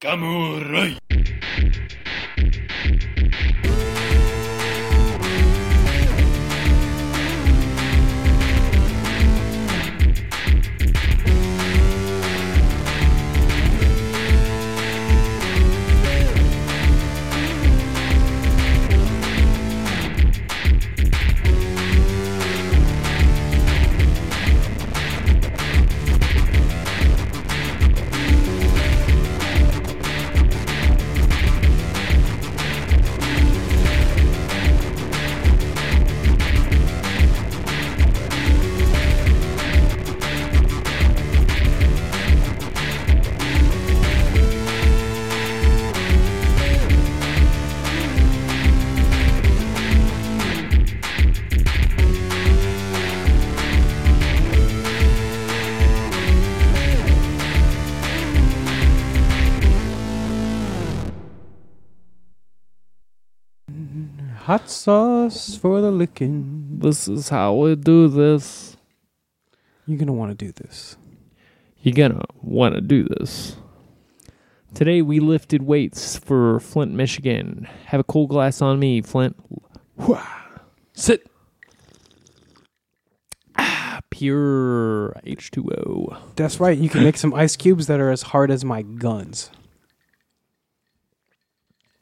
Gamurai. Sauce for the licking. This is how we do this. You're gonna want to do this. You're gonna want to do this. Today we lifted weights for Flint, Michigan. Have a cold glass on me, Flint. Sit. Ah, pure H2O. That's right. You can make some ice cubes that are as hard as my guns.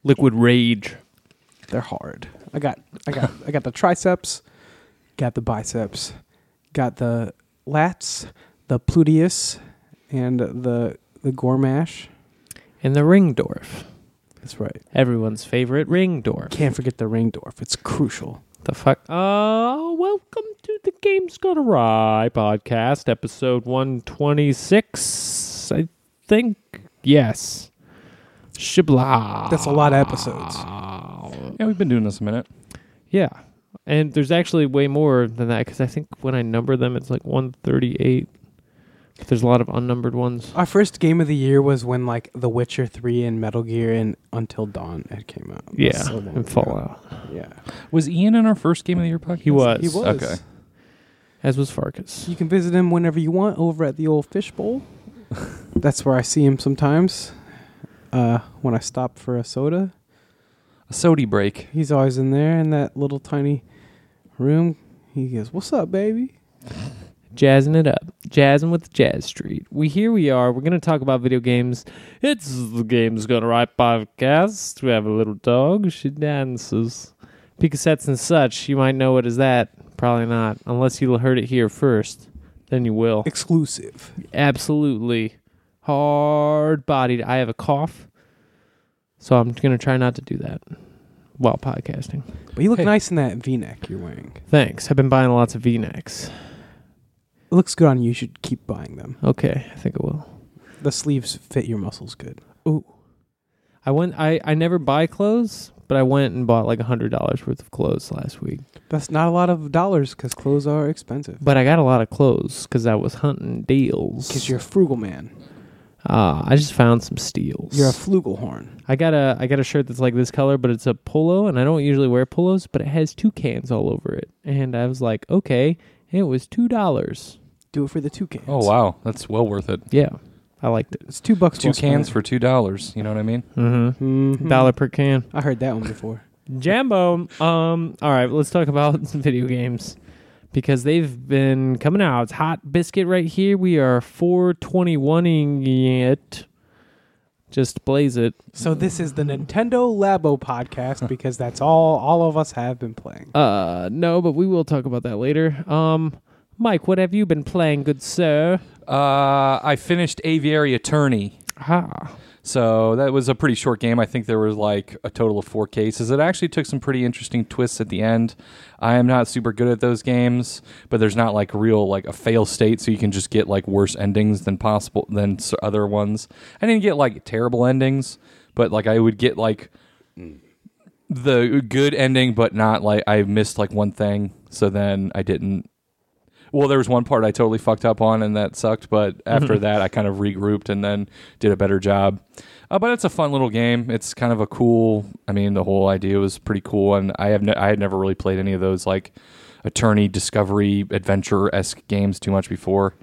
Liquid Rage. They're hard. I got, I got, I got the triceps, got the biceps, got the lats, the pluteus, and the the gormash. And the Ringdorf. That's right. Everyone's favorite Ringdorf. Can't forget the ringdorf. It's crucial. The fuck? Uh, welcome to the Games Gone Awry podcast, episode 126, I think. Yes. Shibla. That's a lot of episodes. Yeah, we've been doing this a minute. Yeah. And there's actually way more than that because I think when I number them, it's like 138. But there's a lot of unnumbered ones. Our first game of the year was when like The Witcher Three and Metal Gear and Until Dawn had came out. It Yeah. so long and ago. Fallout. Yeah, Was Ian in our first game of the year podcast? He was. he was. Okay. As was Farkas. You can visit him whenever you want over at the old fishbowl. That's where I see him sometimes. Uh, when I stop for a soda, A sody break. he's always in there in that little tiny room. He goes, "What's up, baby?" jazzing it up, jazzing with the Jazz Street. We here we are. We're gonna talk about video games. It's the Games Gone Awry podcast. We have a little dog. She dances, Picassettes and such. You might know what is that. Probably not, unless you heard it here first. Then you will. Exclusive. Absolutely hard bodied. I have a cough, so I'm gonna try not to do that while podcasting. But you look Hey. nice in that V-neck you're wearing. Thanks. I've been buying lots of V-necks. It looks good on you. You should keep buying them. Okay, I think I will. The sleeves fit your muscles good. Ooh. I went. I I never buy clothes, but I went and bought like a hundred dollars worth of clothes last week. That's not a lot of dollars because clothes are expensive. But I got a lot of clothes because I was hunting deals. Because you're a frugal man. Ah, I just found some steals. You're a flugelhorn. I got a I got a shirt that's like this color, but it's a polo, and I don't usually wear polos, but it has toucans all over it, and I was like, okay, and it was two dollars. Do it for the two cans. Oh wow, that's well worth it. Yeah, I liked it. It's two bucks. Two well cans spent. for two dollars. You know what I mean? Mm-hmm. Mhm. Dollar per can. I heard that one before. Jambo. Um. All right. Let's talk about some video games because they've been coming out. It's hot biscuit right here. We are 421ing it. Just blaze it. So this is the Nintendo Labo podcast because that's all all of us have been playing. Uh. No, but we will talk about that later. Um. Mike, what have you been playing, good sir? Uh, I finished Aviary Attorney. Ha. So that was a pretty short game. I think there was like a total of four cases. It actually took some pretty interesting twists at the end. I am not super good at those games, but there's not like real like a fail state, so you can just get like worse endings than possible than other ones. I didn't get like terrible endings, but like I would get like the good ending, but not like I missed like one thing, so then I didn't. Well, there was one part I totally fucked up on, and that sucked. But after that, I kind of regrouped and then did a better job. Uh, but it's a fun little game. It's kind of a cool. I mean, the whole idea was pretty cool, and I have ne- I had never really played any of those like attorney discovery adventure esque games too much before.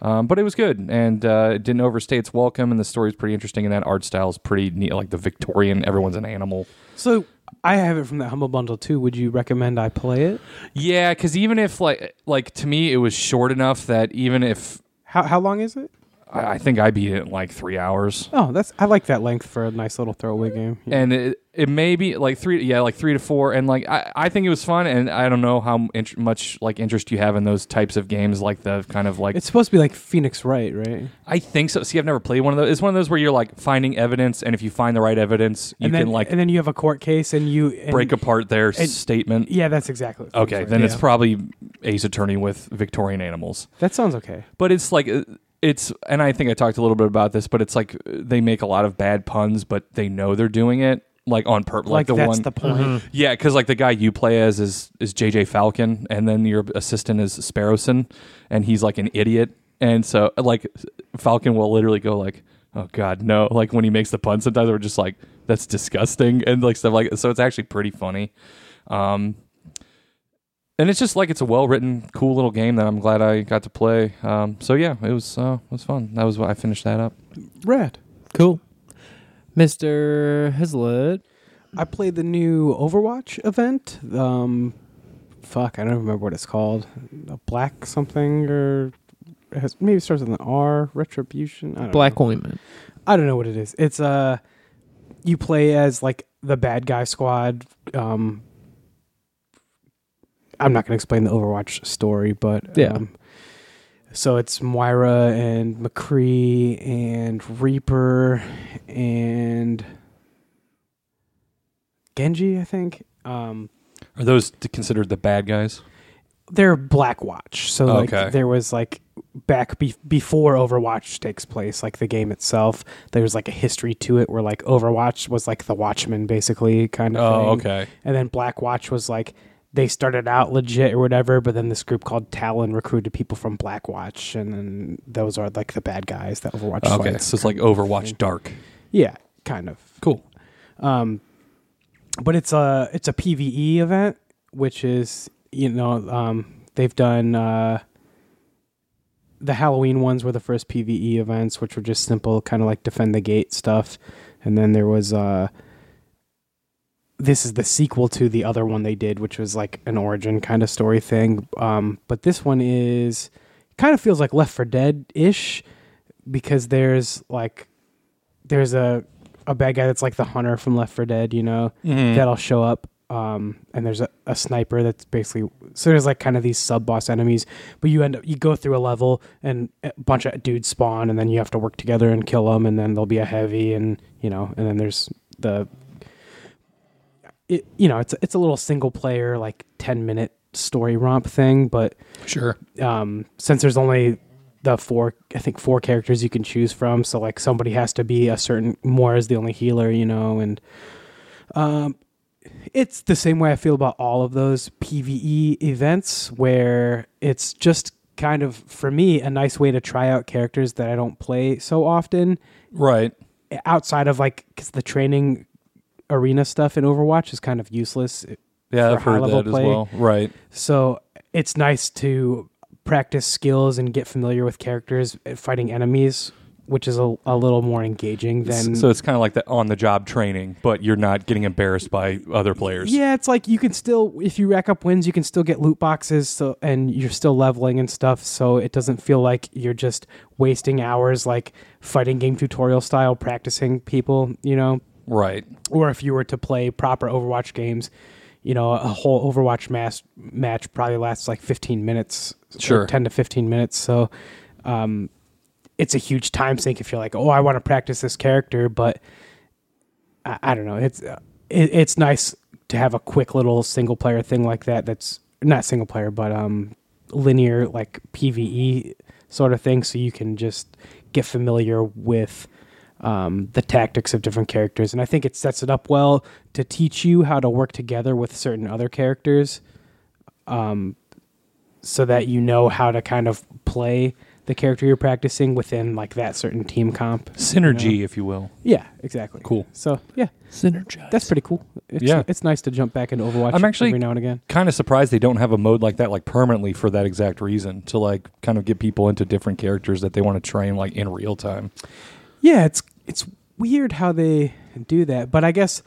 Um, but it was good and uh, it didn't overstay its welcome. And the story's pretty interesting. And that art style is pretty neat, like the Victorian. Everyone's an animal. So I have it from that humble bundle too. Would you recommend I play it? Yeah, because even if like like to me, it was short enough that even if How how long is it? I, I think I beat it in like three hours. Oh, that's I like that length for a nice little throwaway game. Yeah. and it, it may be like three yeah like three to four and like i, I think it was fun and i don't know how int- much like interest you have in those types of games like the kind of like it's supposed to be like Phoenix Wright, right? i think so see i've never played one of those it's one of those where you're like finding evidence and if you find the right evidence you and then can like and then you have a court case and you and, break apart their statement Yeah, that's exactly. what Phoenix okay Wright- then it's yeah. probably ace attorney with victorian animals that sounds okay. but it's like uh, it's and i think i talked a little bit about this but it's like they make a lot of bad puns but they know they're doing it like on purpose Like, like, the that's one the point. Yeah, because like the guy you play as is is JJ Falcon, and then your assistant is Sparrowson, and he's like an idiot, and so like Falcon will literally go like, "Oh God, no!" Like when he makes the pun, sometimes we're just like, "That's disgusting," and like stuff like. So it's actually pretty funny, um, and it's just like it's a well written, cool little game that I'm glad I got to play. Um, so yeah, it was uh, it was fun. That was what I finished that up. Red. Cool. Mr. Hazlitt. I played the new Overwatch event. Um, fuck, I don't remember what it's called. A black something or has, maybe it starts with an R. Retribution. I don't Black Know. Ointment. I don't know what it is. It's uh, you play as like the bad guy squad. Um, I'm not going to explain the Overwatch story, but Yeah. Um, so it's Moira and McCree and Reaper and Genji, I think. Um, Are those t- considered the bad guys? they're Black Watch. So like Okay. there was like back be- before Overwatch takes place, like the game itself, there's like a history to it where like Overwatch was like the Watchmen basically kind of Oh, thing. okay. And then Black Watch was like they started out legit or whatever, but then this group called Talon recruited people from Blackwatch, and then those are like the bad guys that Overwatch Okay, fights. so it's like Overwatch Dark. yeah, kind of. Cool. Um, but it's a it's a PVE event, which is you know um, they've done uh, the Halloween ones were the first PVE events, which were just simple, kind of like defend the gate stuff, and then there was uh, this is the sequel to the other one they did, which was like an origin kind of story thing. Um, but this one is kind of feels like Left 4 Dead ish because there's like there's a a bad guy that's like the hunter from Left 4 Dead, you know, Mhm. that'll show up. Um, and there's a, a sniper that's basically so there's like kind of these sub boss enemies, but you end up you go through a level and a bunch of dudes spawn, and then you have to work together and kill them, and then there'll be a heavy, and you know, and then there's the it you know it's it's a little single player like ten minute story romp thing, but Sure. um, since there's only the four, I think four characters you can choose from. So like somebody has to be a certain more as the only healer, you know, and um, it's the same way I feel about all of those PVE events where it's just kind of for me a nice way to try out characters that I don't play so often Right. outside of like because the training arena stuff in Overwatch is kind of useless. Yeah, for I've heard that play. as well. Right. So it's nice to practice skills and get familiar with characters uh, fighting enemies, which is a, a little more engaging than. so it's kind of like the on the job training, but you're not getting embarrassed by other players. yeah, it's like you can still, if you rack up wins, you can still get loot boxes, so and you're still leveling and stuff. So it doesn't feel like you're just wasting hours, like fighting game tutorial style, practicing people. You know, Right. or if you were to play proper Overwatch games, you know, a whole Overwatch mass match probably lasts like 15 minutes, Sure. 10 to 15 minutes. So, um, it's a huge time sink if you're like, oh, I want to practice this character, but I, I don't know. It's uh, it, it's nice to have a quick little single player thing like that. That's not single player, but um, linear like PVE sort of thing, so you can just get familiar with um, the tactics of different characters. And I think it sets it up well to teach you how to work together with certain other characters, um, so that you know how to kind of play the character you're practicing within like that certain team comp. Synergy, Yeah. if you will. Yeah, exactly. Cool. So yeah, Synergize. that's pretty cool. It's, Yeah. it's nice to jump back into Overwatch. I'm actually- every now and again. Kind of surprised they don't have a mode like that, like permanently for that exact reason, to like kind of get people into different characters that they want to train like in real time. Yeah, it's it's weird how they do that, but I guess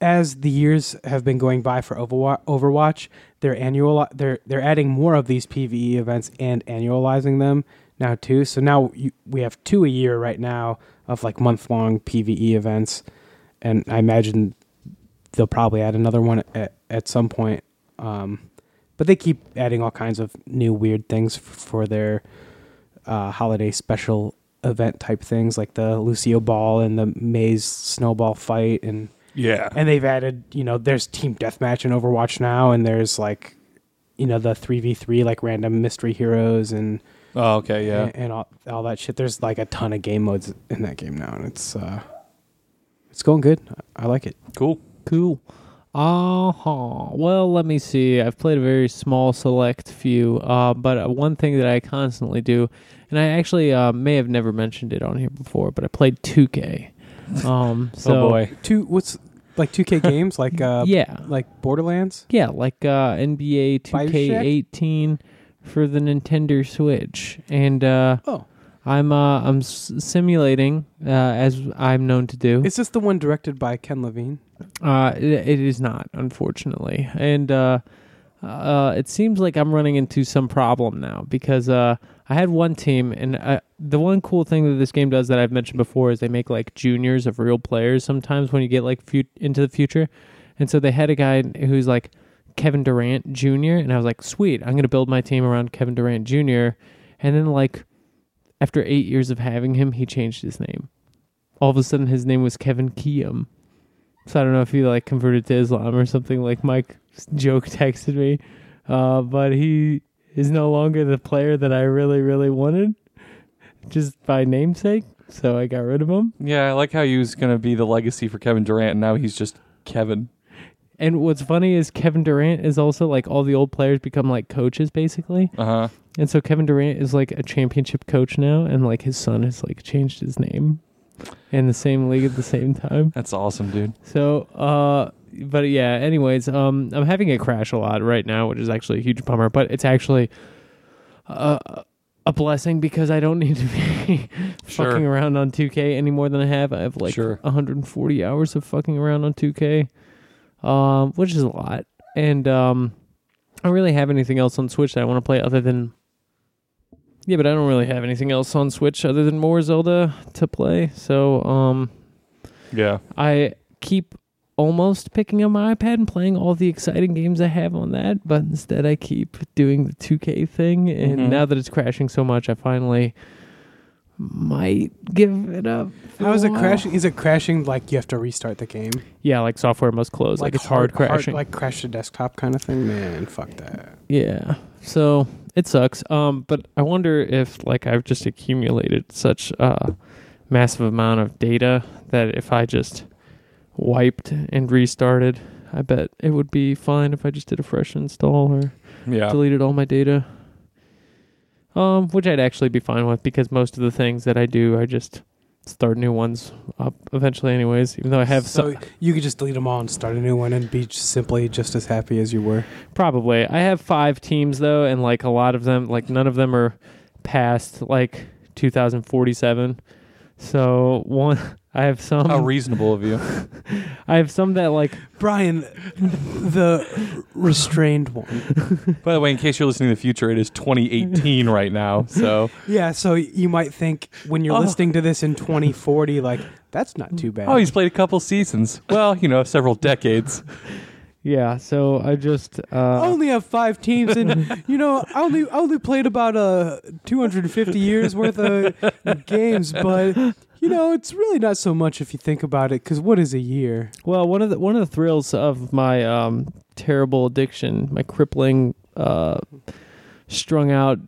as the years have been going by for Overwatch, they're annual they're they're adding more of these PVE events and annualizing them now too. So now you, we have two a year right now of like month long PVE events, and I imagine they'll probably add another one at at some point. Um, but they keep adding all kinds of new weird things f- for their uh, holiday special event type things, like the Lucio Ball and the Mei's Snowball fight, and Yeah. and they've added, you know, there's team deathmatch in Overwatch now, and there's like, you know, the three v three like random mystery heroes and Oh, okay. Yeah. and, and all, all that shit. There's like a ton of game modes in that game now, and it's uh, it's going good. I I like it. Cool. Cool. Uh-huh. Well, let me see. I've played a very small select few, uh, but uh, one thing that I constantly do, and I actually uh, may have never mentioned it on here before, but I played 2K. Um, so oh boy. Two what's like 2K games like uh yeah, like Borderlands. yeah, like uh, NBA 2K18 for the Nintendo Switch, and uh, Oh, I'm uh, I'm s- simulating uh, as I'm known to do. is this the one directed by Ken Levine? Uh, it, it is not, unfortunately, and uh, uh, it seems like I'm running into some problem now because uh, I had one team, and uh, the one cool thing that this game does that I've mentioned before is they make like juniors of real players sometimes when you get like fu- into the future, and so they had a guy who's like Kevin Durant Jr. and I was like, sweet, I'm gonna build my team around Kevin Durant Jr. And then like after eight years of having him, he changed his name. All of a sudden, his name was Kevin Keum. So I don't know if he like converted to Islam or something like Mike joke texted me. Uh, but he is no longer the player that I really, really wanted, just by namesake. So I got rid of him. Yeah, I like how he was going to be the legacy for Kevin Durant, and now he's just Kevin. And what's funny is Kevin Durant is also like all the old players become like coaches basically. Uh huh. And so Kevin Durant is like a championship coach now, and like his son has like changed his name in the same league at the same time. That's awesome, dude. So, uh, but yeah. Anyways, um, I'm having it crash a lot right now, which is actually a huge bummer. But it's actually uh, a blessing because I don't need to be Sure. fucking around on 2K any more than I have. I have like Sure. 140 hours of fucking around on 2K, um, which is a lot. And um, I don't really have anything else on Switch that I want to play other than. Yeah, but I don't really have anything else on Switch other than more Zelda to play. So, um, Yeah. I keep almost picking up my iPad and playing all the exciting games I have on that, but instead I keep doing the 2K thing. And Mhm. now that it's crashing so much, I finally might give it up. How is it crashing? Is it crashing like you have to restart the game? Yeah, like software must close. Like, it's hard, crashing. like crash the desktop kind of thing. Man, fuck that. Yeah. So it sucks. Um, but I wonder if like I've just accumulated such a massive amount of data that if I just wiped and restarted, I bet it would be fine if I just did a fresh install or Yeah. deleted all my data. Um, which I'd actually be fine with because most of the things that I do, I just start new ones up eventually, anyways. Even though I have so some, you could just delete them all and start a new one and be just simply just as happy as you were. Probably. I have five teams though, and like a lot of them, like none of them are past like 2047. So one, I have some. How reasonable of you. I have some that like Brian, the restrained one. By the way, in case you're listening in the future, it is 2018 right now. So Yeah, so you might think when you're Oh. listening to this in 2040, like that's not too bad. Oh, he's played a couple seasons. Well, you know, several decades. yeah. So I just I uh, only have five teams, and you know, I only I only played about uh 250 years worth of games, but you know, it's really not so much if you think about it. Because what is a year? well one of the one of the thrills of my um terrible addiction, my crippling uh strung out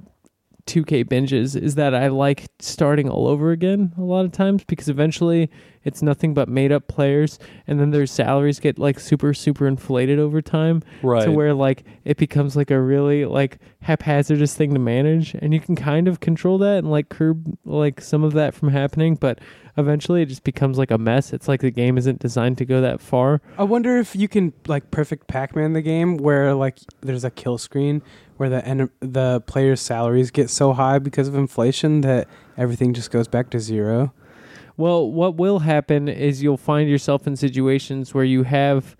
2K binges is that I like starting all over again a lot of times because eventually it's nothing but made up players and then their salaries get like super super inflated over time Right. to where like it becomes like a really like haphazardous thing to manage and you can kind of control that and like curb like some of that from happening but eventually it just becomes like a mess it's like the game isn't designed to go that far I wonder if you can like perfect Pac-Man the game where like there's a kill screen where the en- the players' salaries get so high because of inflation that everything just goes back to zero. Well, what will happen is you'll find yourself in situations where you have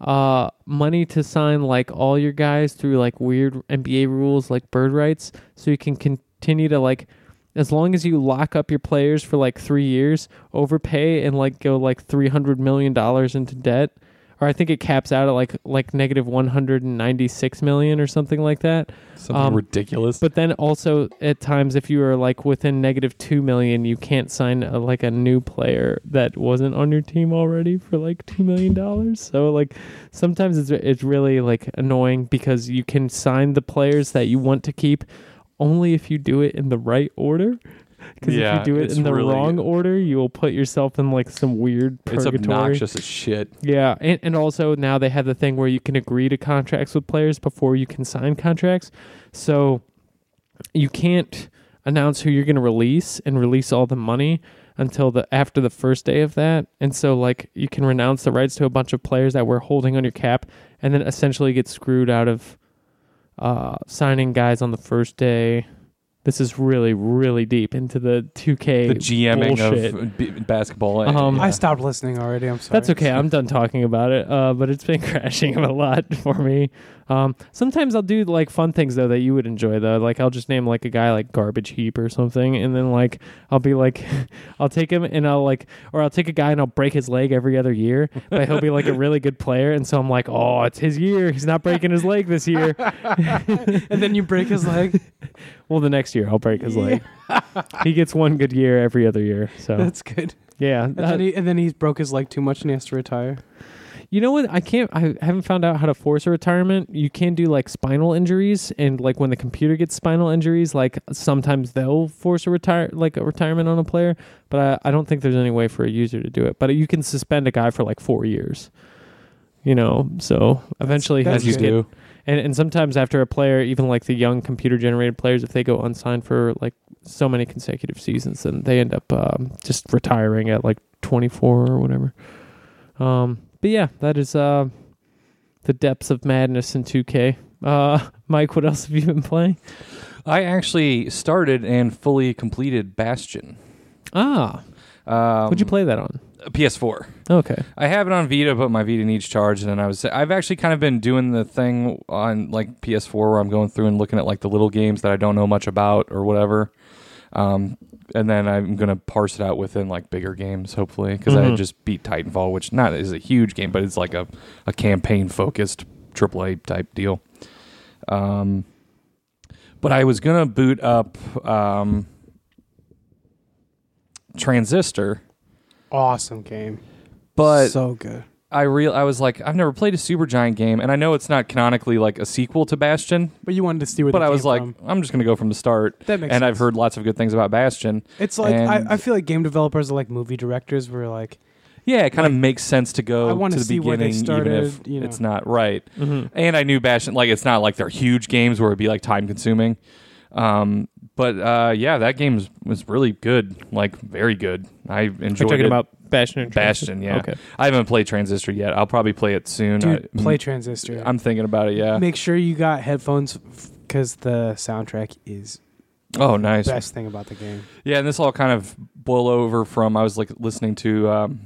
uh, money to sign like all your guys through like weird NBA rules like bird rights, so you can continue to like as long as you lock up your players for like three years, overpay and like go like three hundred million dollars into debt. Or I think it caps out at like like negative one hundred and ninety six million or something like that. Something um, ridiculous. But then also at times, if you are like within negative two million, you can't sign a, like a new player that wasn't on your team already for like two million dollars. So like sometimes it's it's really like annoying because you can sign the players that you want to keep only if you do it in the right order. Because if you do it in the really- wrong order, you will put yourself in like some weird purgatory. it's obnoxious as shit. Yeah, and, and also now they have the thing where you can agree to contracts with players before you can sign contracts. So you can't announce who you're going to release and release all the money until the after the first day of that. And so like you can renounce the rights to a bunch of players that we're holding on your cap and then essentially get screwed out of uh, signing guys on the first day. This is really really deep into the 2K The GMing bullshit. of b- basketball. Um, yeah. I stopped listening already. I'm sorry. That's okay. I'm done talking about it. Uh, but it's been crashing a lot for me. Um, sometimes I'll do like fun things though that you would enjoy though. Like I'll just name like a guy like Garbage Heap or something, and then like I'll be like, I'll take him and I'll like, or I'll take a guy and I'll break his leg every other year, but he'll be like a really good player, and so I'm like, oh, it's his year. He's not breaking his leg this year. and then you break his leg. Well, the next year I'll break his leg. he gets one good year every other year. So That's good. yeah, And, then he, and then he broke his leg too much and he has to retire. You know what? I can't. I haven't found out how to force a retirement. You can do like spinal injuries, and like when the computer gets spinal injuries, like sometimes they'll force a retire like a retirement on a player. But I, I don't think there's any way for a user to do it. But you can suspend a guy for like four years. You know, so eventually that's as you get do. and and sometimes after a player, even like the young computer generated players, if they go unsigned for like so many consecutive seasons, then they end up um, just retiring at like 24 or whatever. Um, but yeah, that is uh, the depths of madness in 2K. Uh, Mike, what else have you been playing? I actually started and fully completed Bastion. Ah, Um, what'd you play that on? PS4. Okay. I have it on Vita, but my Vita needs charge, and I was I've actually kind of been doing the thing on like PS4 where I'm going through and looking at like the little games that I don't know much about or whatever. Um, and then I'm gonna parse it out within like bigger games, hopefully, because I Mhm. just beat Titanfall, which not is a huge game, but it's like a, a campaign focused AAA type deal. Um, but I was gonna boot up um, Transistor, Awesome game. but so good. I real I was like I've never played a Supergiant game, and I know it's not canonically like a sequel to Bastion, But you wanted to see where. but I was like from. I'm just gonna go from the start. that makes and sense. I've heard lots of good things about Bastion. it's like I, I feel like game developers are like movie directors. Where like Yeah, it kind of makes sense to go I wanna to the see where they beginning, even if started, you know. it's not right. Mm-hmm. And I knew Bastion like it's not like they're huge games where it'd be like time consuming. Um, but uh, yeah, that game was, was really good, like very good. I You're enjoyed talking it. about Bastion and Bastion, yeah. Okay. I haven't played Transistor yet. I'll probably play it soon. dude, I, play Transistor. I'm thinking about it. Yeah. Make sure you got headphones because the soundtrack is Oh, nice. best thing about the game. Yeah, and this all kind of boil over from I was like listening to um,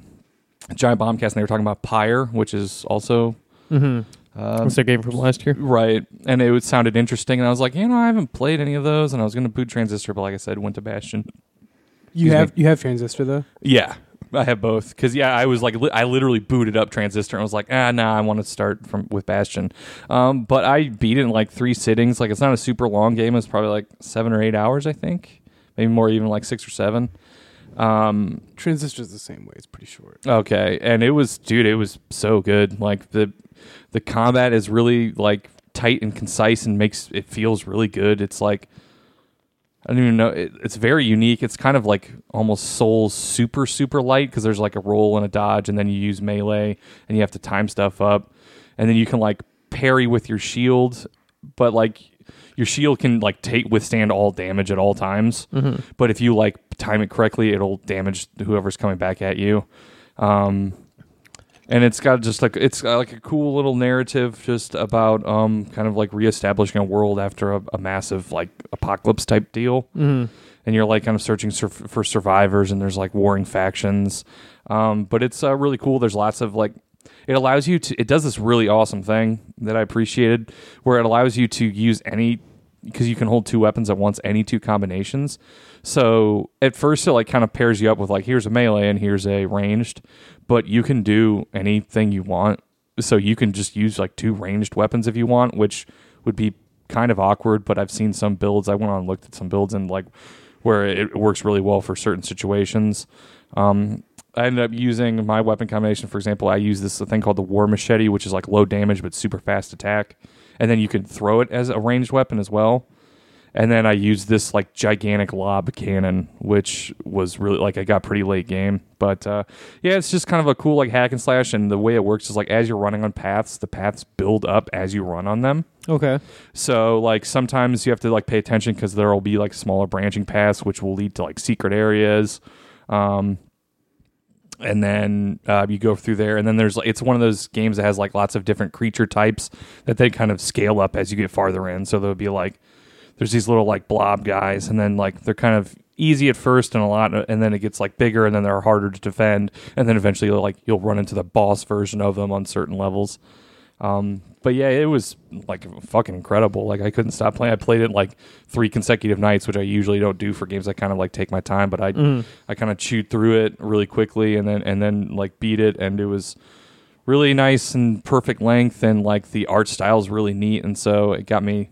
Giant Bombcast, and they were talking about Pyre, which is also Mm-hmm. um, What's their game from last year? right, and it would sounded interesting, and I was like, you know, I haven't played any of those, and I was going to boot Transistor, but like I said, went to Bastion. You Excuse have you have Transistor though. Yeah, I have both because yeah, I was like, li- I literally booted up Transistor, and I was like, ah, nah, I want to start from with Bastion, um, but I beat it in like three sittings. Like it's not a super long game; it's probably like seven or eight hours, I think, maybe more, even like six or seven. Um, Transistor's the same way. It's pretty short. Okay, and it was, dude, it was so good. Like the the combat is really like tight and concise and makes it feels really good. It's like I don't even know. It, it's very unique. It's kind of like almost Souls super super light because there's like a roll and a dodge, and then you use melee, and you have to time stuff up, and then you can like parry with your shield, but like your shield can like take withstand all damage at all times. Mm-hmm. But if you like time it correctly, it'll damage whoever's coming back at you. Um, and it's got just like it's got like a cool little narrative just about um kind of like reestablishing a world after a, a massive like apocalypse type deal. Mm-hmm. and you're like kind of searching sur- for survivors and there's like warring factions. Um, but it's uh, really cool. There's lots of like it allows you to it does this really awesome thing that i appreciated where it allows you to use any because you can hold two weapons at once any two combinations. So at first it like kind of pairs you up with like here's a melee and here's a ranged but you can do anything you want. So you can just use like two ranged weapons if you want which would be kind of awkward but i've seen some builds i went on and looked at some builds and like where it works really well for certain situations. Um, i ended up using my weapon combination. For example i use this thing called the war machete which is like low damage but super fast attack and then you can throw it as a ranged weapon as well and then I used this like gigantic lob cannon, which was really like I got pretty late game. But uh, yeah, it's just kind of a cool like hack and slash, and the way it works is like as you're running on paths, the paths build up as you run on them. Okay. So like sometimes you have to like pay attention because there will be like smaller branching paths, which will lead to like secret areas. Um, and then uh, you go through there, and then there's it's one of those games that has like lots of different creature types that they kind of scale up as you get farther in. So there'll be like there's these little like blob guys, and then like they're kind of easy at first and a lot, and then it gets like bigger, and then they're harder to defend, and then eventually like you'll run into the boss version of them on certain levels. Um, but yeah, it was like fucking incredible. Like I couldn't stop playing. I played it like three consecutive nights, which I usually don't do for games. I kind of like take my time, but I Mm. I kind of chewed through it really quickly and then and then like beat it, and it was really nice and perfect length, and like the art style is really neat, and so it got me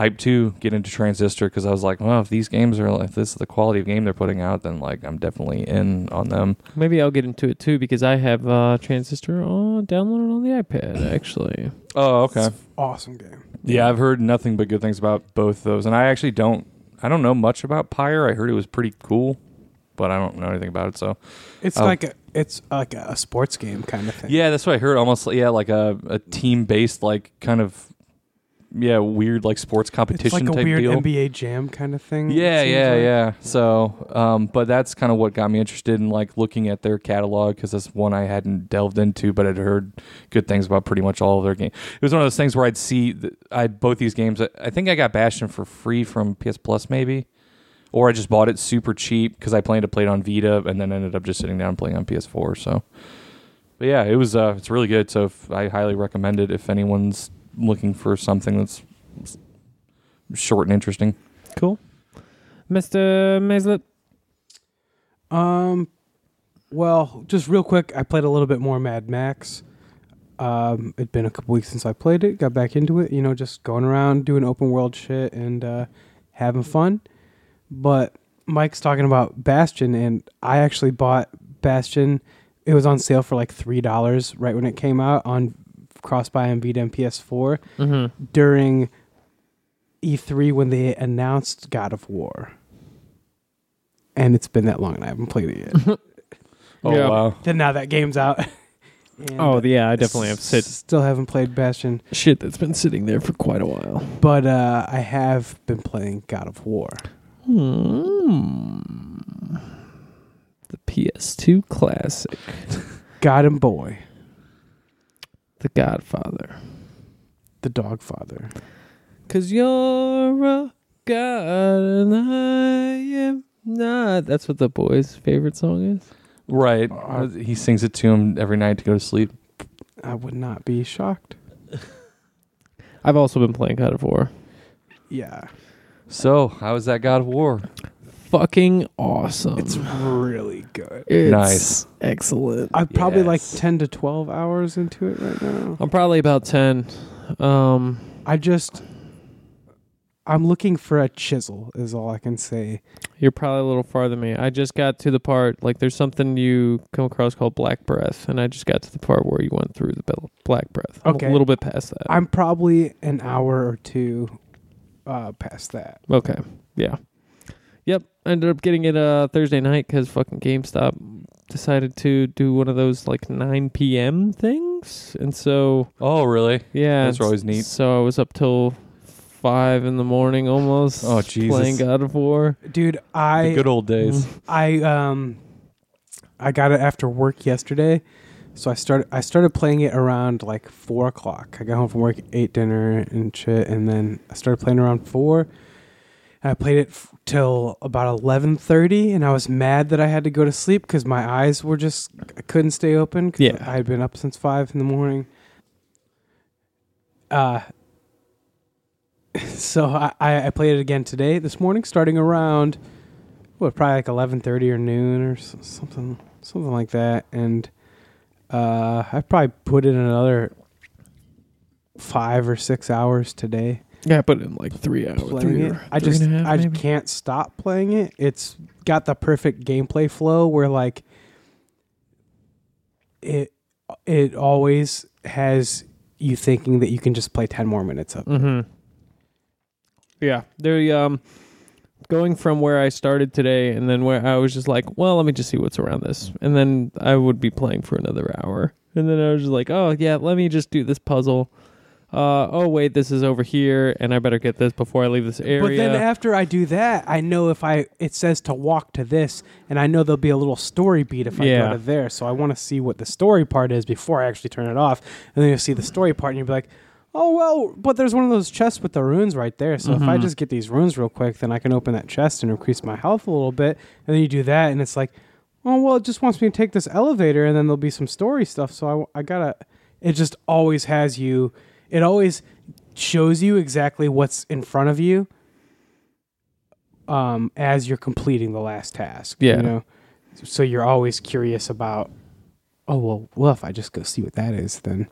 hyped to get into Transistor because I was like, well, if these games are if this is the quality of game they're putting out, then like I'm definitely in on them. Maybe I'll get into it too because I have uh, Transistor on downloaded on the iPad actually. Oh, okay. Awesome game. Yeah, I've heard nothing but good things about both those, and I actually don't. I don't know much about Pyre. I heard it was pretty cool, but I don't know anything about it. So It's Oh. like a it's like a sports game kind of thing. yeah, that's what I heard. Almost yeah, like a, a team based like kind of yeah weird like sports it's competition like a weird deal. NBA Jam kind of thing. Yeah, yeah, like. yeah. So, um, but that's kind of what got me interested in like looking at their catalog because that's one I hadn't delved into, but I'd heard good things about pretty much all of their games. It was one of those things where I'd see I both these games. I, I think I got Bastion for free from PS Plus, maybe, or I just bought it super cheap because I planned to play it on Vita and then ended up just sitting down and playing on PS4. So, but yeah, it was uh, it's really good. So I highly recommend it if anyone's looking for something that's short and interesting. Cool. Mr. Mazlet. Um, well, just real quick, I played a little bit more Mad Max. Um, it'd been a couple weeks since I played it. Got back into it. You know, just going around doing open world shit and uh, having fun. But Mike's talking about Bastion, and I actually bought Bastion. It was on sale for like three dollars right when it came out on cross-buy and Vita and PS4 Mm-hmm. during E3 when they announced God of War. And it's been that long and I haven't played it yet. Oh Yeah. wow. then now that game's out. Oh yeah, I definitely have sit Still haven't played Bastion, shit that's been sitting there for quite a while. but uh, I have been playing God of War. Hmm. The PS2 classic, God and Boy, The Godfather. the Dogfather. Cause you're a god and I am not. That's what the boy's favorite song is. Right. Uh, he sings it to him every night to go to sleep. I would not be shocked. I've also been playing God of War. Yeah, So, how is that God of War? Fucking awesome. it's really good. It's Nice. excellent. I'm probably like Yes. 10 to 12 hours into it right now. I'm probably about ten. Um, I just I'm looking for a chisel is all I can say. You're probably a little farther than me. I just got to the part like there's something you come across called black breath, and I just got to the part where you went through the bel- black breath. I'm Okay. a little bit past that. I'm probably an hour or two uh past that. okay, yeah. I ended up getting it uh Thursday night because fucking GameStop decided to do one of those like 9 p.m. things, and so Oh, really? yeah, Those are always neat. So I was up till five in the morning almost. Oh, Jesus. playing God of War. Dude, the I good old days. I um I got it after work yesterday. So I started I started playing it around like four o'clock. I got home from work, ate dinner and shit, and then I started playing around four. And I played it f- till about eleven thirty, and I was mad that I had to go to sleep because my eyes were just I couldn't stay open. 'cause Yeah. I had been up since five in the morning. Uh, so I, I played it again today, this morning, starting around what probably like eleven thirty or noon or something something like that, and uh, I probably put in another five or six hours today Yeah, I put in like three hours. Three it. I just half, I maybe? can't stop playing it. It's got the perfect gameplay flow where like it it always has you thinking that you can just play ten more minutes of. it. Mm-hmm. Yeah, they're um going from where I started today, and then where I was just like, well, let me just see what's around this, and then I would be playing for another hour, and then I was just like, oh yeah, let me just do this puzzle. Uh, oh wait, this is over here, and I better get this before I leave this area. But then after I do that, I know if I it says to walk to this, and I know there'll be a little story beat if I Yeah. go to there. So I want to see what the story part is before I actually turn it off, and then you'll see the story part, and you'll be like, "Oh well," but there's one of those chests with the runes right there. So if I Mhm. just get these runes real quick, then I can open that chest and increase my health a little bit. And then you do that, and it's like, "Oh well," it just wants me to take this elevator, and then there'll be some story stuff. So I I gotta. It just always has you. It always shows you exactly what's in front of you um, as you're completing the last task. Yeah. You know? So you're always curious about, oh, well, well, if I just go see what that is, then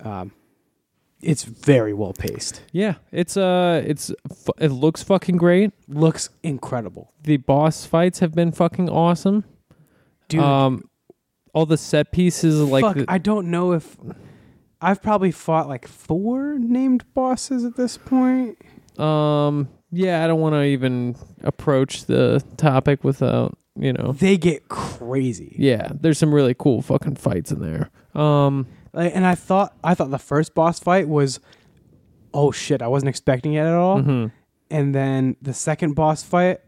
um, it's very well paced. yeah, it's uh, it's fu- it looks fucking great. Looks incredible. The boss fights have been fucking awesome. Dude, um, all the set pieces, like fuck, the- I don't know if. I've probably fought like four named bosses at this point. Um. Yeah, I don't want to even approach the topic without you know. They get crazy. Yeah, there's some really cool fucking fights in there. Um. Like, and I thought I thought the first boss fight was, oh shit, I wasn't expecting it at all. mhm. And then the second boss fight,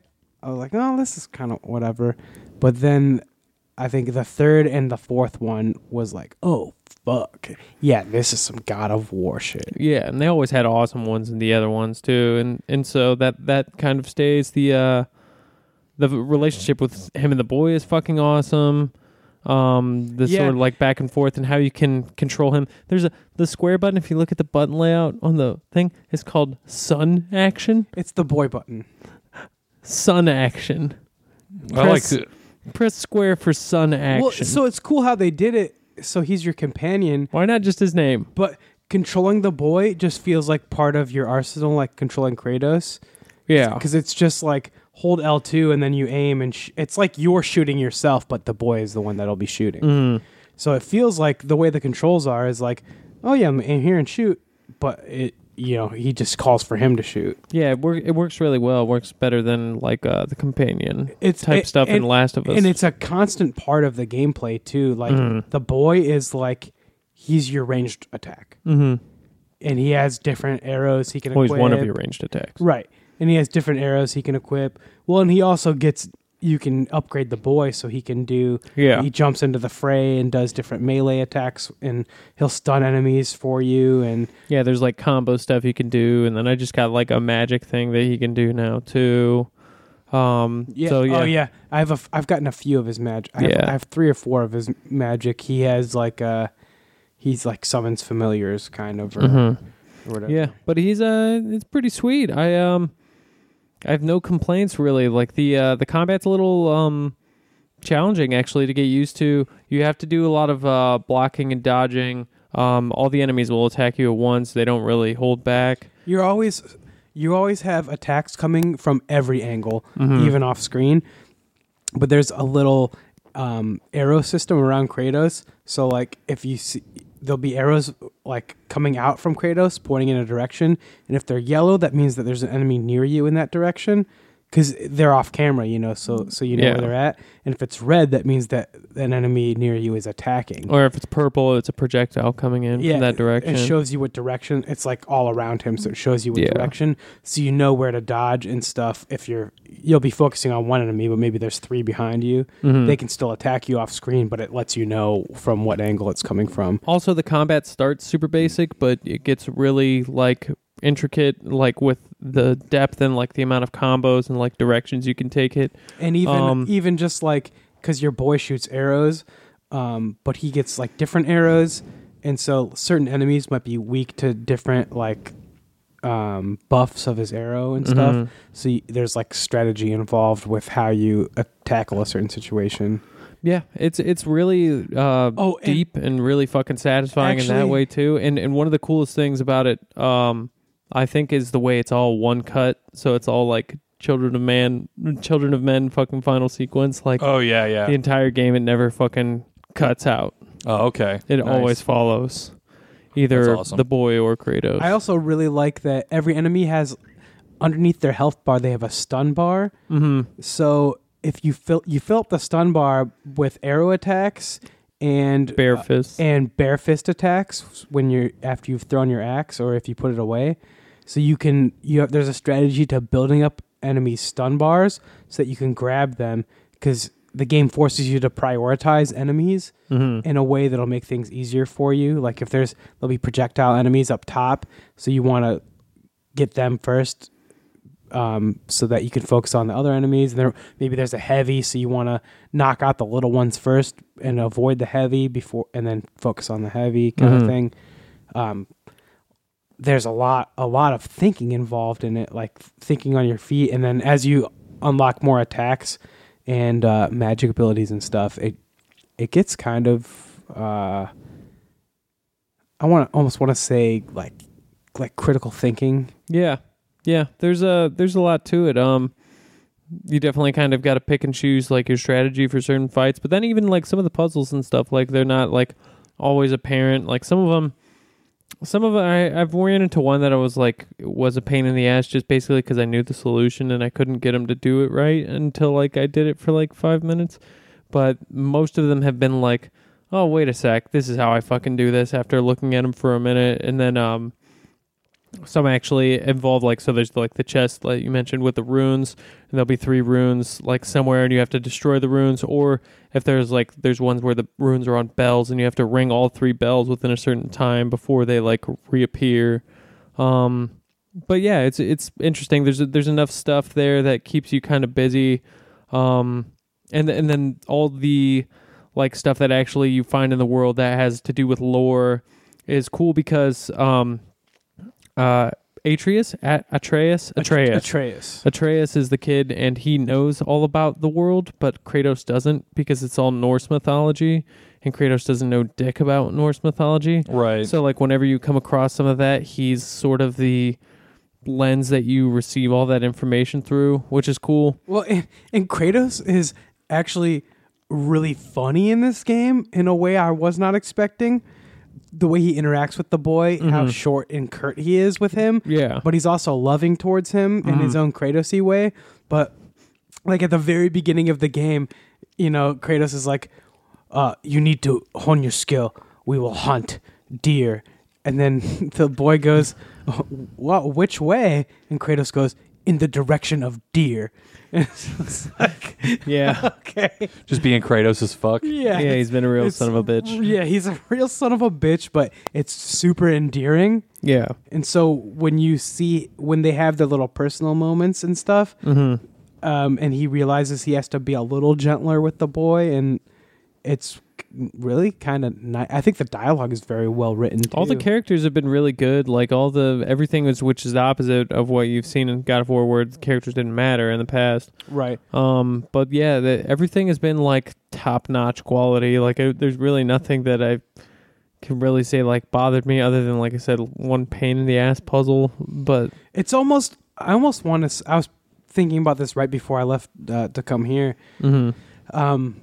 I was like, oh, this is kind of whatever. But then I think the third and the fourth one was like, oh fuck, yeah, this is some God of War shit. Yeah, and they always had awesome ones in the other ones too, and and so that that kind of stays. The uh, the relationship with him and the boy is fucking awesome. Um, the Yeah. sort of like back and forth and how you can control him. There's a the square button. If you look at the button layout on the thing, it's called Son Action. It's the boy button. Son Action. I like Press- to, Press square for Son Action. Well, so it's cool how they did it. So he's your companion, Why not just his name? but controlling the boy just feels like part of your arsenal, like controlling Kratos. Yeah. because it's just like hold L two and then you aim and sh- it's like you're shooting yourself, but the boy is the one that'll be shooting. Mm. So it feels like the way the controls are is like, oh yeah, I'm in here and shoot, but it you know he just calls for him to shoot. Yeah, it, work, it works really well. It works better than like uh, the companion It's type it- stuff in and, Last of Us. and it's a constant part of the gameplay too. Like Mhm. the boy is like he's your ranged attack, mm-hmm. and he has different arrows he can. always equip. one of your ranged attacks. Right. And he has different arrows he can equip. Well, and he also gets you can upgrade the boy so he can do Yeah. he jumps into the fray and does different melee attacks and he'll stun enemies for you and Yeah, there's like combo stuff you can do, and then I just got like a magic thing that he can do now too. Um, yeah. so yeah, Oh yeah. I have a f- I've gotten a few of his magic. I, have- Yeah. I have 3 or 4 of his magic. He has like uh he's like summons familiars kind of or, Mhm. or whatever. yeah, but he's uh, it's pretty sweet. I um, I have no complaints really. Like the uh, the combat's a little um, challenging actually to get used to. You have to do a lot of uh blocking and dodging. Um, all the enemies will attack you at once. They don't really hold back. You're always you always have attacks coming from every angle, Mhm. even off screen. But there's a little um, arrow system around Kratos. So like if you see there'll be arrows like coming out from Kratos pointing in a direction, and if they're yellow, that means that there's an enemy near you in that direction. Because they're off camera, you know, so so you know Yeah. where they're at. And if it's red, that means that an enemy near you is attacking. Or if it's purple, it's a projectile coming in from that direction. It shows you what direction. It's like all around him, so it shows you what Yeah. direction, so you know where to dodge and stuff. If you're, you'll be focusing on one enemy, but maybe there's three behind you. Mhm. They can still attack you off screen, but it lets you know from what angle it's coming from. Also, the combat starts super basic, but it gets really like intricate, like with the depth and like the amount of combos and like directions you can take it. And even Um, even just like because your boy shoots arrows, um, but he gets like different arrows, and so certain enemies might be weak to different like um, buffs of his arrow and stuff. Mhm. So y- there's like strategy involved with how you uh, tackle a certain situation. Yeah, it's it's really uh, Oh, deep and really fucking satisfying in that way too. And and one of the coolest things about it, um, I think, is the way it's all one cut. So it's all like Children of Man, Children of Men, fucking final sequence. Like Oh yeah, yeah. the entire game, it never fucking cuts out. Oh okay. It Nice. always follows either awesome. the boy or Kratos. I also really like that every enemy has underneath their health bar they have a stun bar. hmm So if you fill you fill up the stun bar with arrow attacks and Bare uh, fist. and bare fist attacks when you're after you've thrown your axe or if you put it away. So you can you have, there's a strategy to building up enemy stun bars so that you can grab them because the game forces you to prioritize enemies hmm in a way that'll make things easier for you. Like if there's there'll be projectile enemies up top, so you want to get them first, um, so that you can focus on the other enemies. And there maybe there's a heavy, so you want to knock out the little ones first and avoid the heavy before, and then focus on the heavy kind Mhm. of thing. Um, there's a lot a lot of thinking involved in it, like thinking on your feet, and then as you unlock more attacks and uh, magic abilities and stuff, it it gets kind of uh, I want to almost want to say like like critical thinking. Yeah, yeah. There's a there's a lot to it. Um, you definitely kind of got to pick and choose like your strategy for certain fights. But then even like some of the puzzles and stuff, like they're not like always apparent. Like some of them, some of I I've ran into one that I was like was a pain in the ass just basically because I knew the solution and I couldn't get them to do it right until like I did it for like five minutes. But most of them have been like, oh wait a sec, this is how I fucking do this. After looking at them for a minute and then um some actually involve like so there's like the chest like you mentioned with the runes and there'll be three runes like somewhere and you have to destroy the runes or if there's like there's ones where the runes are on bells and you have to ring all three bells within a certain time before they like reappear. Um but yeah it's it's interesting. There's there's enough stuff there that keeps you kind of busy. Um and and then all the like stuff that actually you find in the world that has to do with lore is cool because um uh Atreus A- Atreus Atreus Atreus. Atreus is the kid and he knows all about the world but Kratos doesn't because it's all Norse mythology and Kratos doesn't know dick about Norse mythology Right. so like whenever you come across some of that he's sort of the lens that you receive all that information through which is cool Well, and, and Kratos is actually really funny in this game in a way I was not expecting. The way he interacts with the boy, how Mhm. short and curt he is with him, yeah but he's also loving towards him in his Mhm. own Kratosy way. But like at the very beginning of the game, you know, Kratos is like, uh, "You need to hone your skill. We will hunt deer." And then the boy goes, "What? Which way?" And Kratos goes, "In the direction of deer." It's like, yeah okay, Just being Kratos as fuck. yeah, yeah he's been a real son of a bitch Yeah, he's a real son of a bitch, but it's super endearing. yeah And so when you see when they have their little personal moments and stuff, mm-hmm um, and he realizes he has to be a little gentler with the boy, and it's really kind of nice. I think the dialogue is very well written. Too. All the characters have been really good. Like all the everything was which is the opposite of what you've seen in God of War, where the characters didn't matter in the past. right. Um, but yeah, the, everything has been like top notch quality. Like I, there's really nothing that I can really say like bothered me, other than like I said, one pain in the ass puzzle. But It's almost. I almost want to. I was thinking about this right before I left uh, to come here. mhm. Um,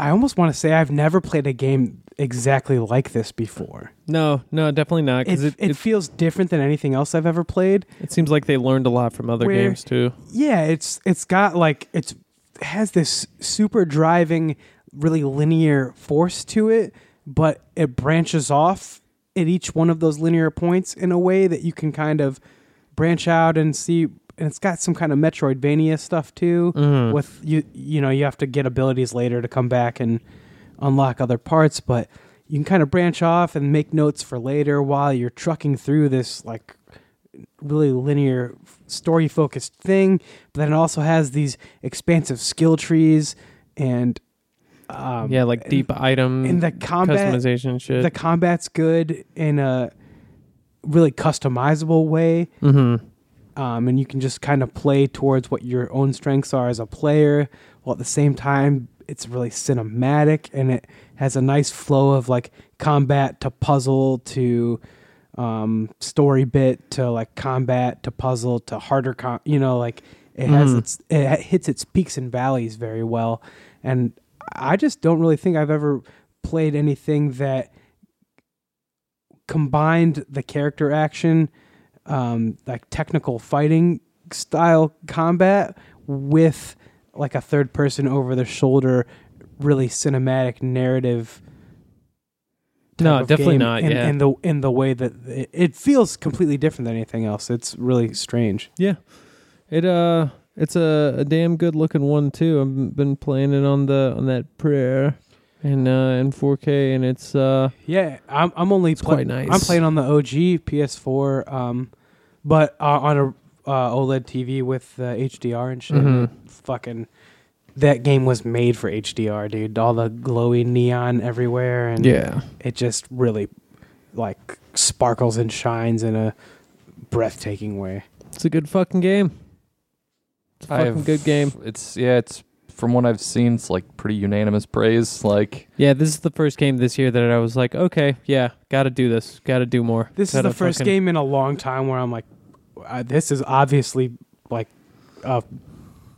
I almost want to say I've never played a game exactly like this before. No, no, definitely not. It, it, it, it, feels different than anything else I've ever played. it seems like they learned a lot from other Where- games too. Yeah, it's it's got like it's it has this super driving, really linear force to it, but it branches off at each one of those linear points in a way that you can kind of branch out and see. And it's got some kind of Metroidvania stuff too. Mhm. With you, you know, you have to get abilities later to come back and unlock other parts, but you can kind of branch off and make notes for later while you're trucking through this like really linear story focused thing but then it also has these expansive skill trees and um, yeah, like deep item in the combat customization shit. the combat's good in a really customizable way mm-hmm. Um, and you can just kind of play towards what your own strengths are as a player while at the same time it's really cinematic and it has a nice flow of like combat to puzzle to um, story bit to like combat to puzzle to harder com- you know like it has Mhm. its it hits its peaks and valleys very well and i just don't really think i've ever played anything that combined the character action um, like technical fighting style combat with like a third person over the shoulder really cinematic narrative No, definitely game not, in, yeah. in the in the way that it, it feels completely different than anything else it's really strange Yeah, it uh, it's a, a damn good looking one too. I've been playing it on the on that prayer, and uh, in 4K, and it's uh, yeah i'm, I'm only It's play- quite nice. i'm playing on the og ps4 um, but uh, on a uh, oled tv with uh, hdr and shit Mhm. fucking that game was made for hdr dude all the glowy neon everywhere and yeah, it just really like sparkles and shines in a breathtaking way. it's a good fucking game. It's a I fucking have- good game. It's yeah, it's from what I've seen, it's like pretty unanimous praise. Like Yeah, this is the first game this year that I was like, okay, yeah, got to do this, got to do more. This is Gotta the first fucking- game in a long time where I'm like, uh, this is obviously like a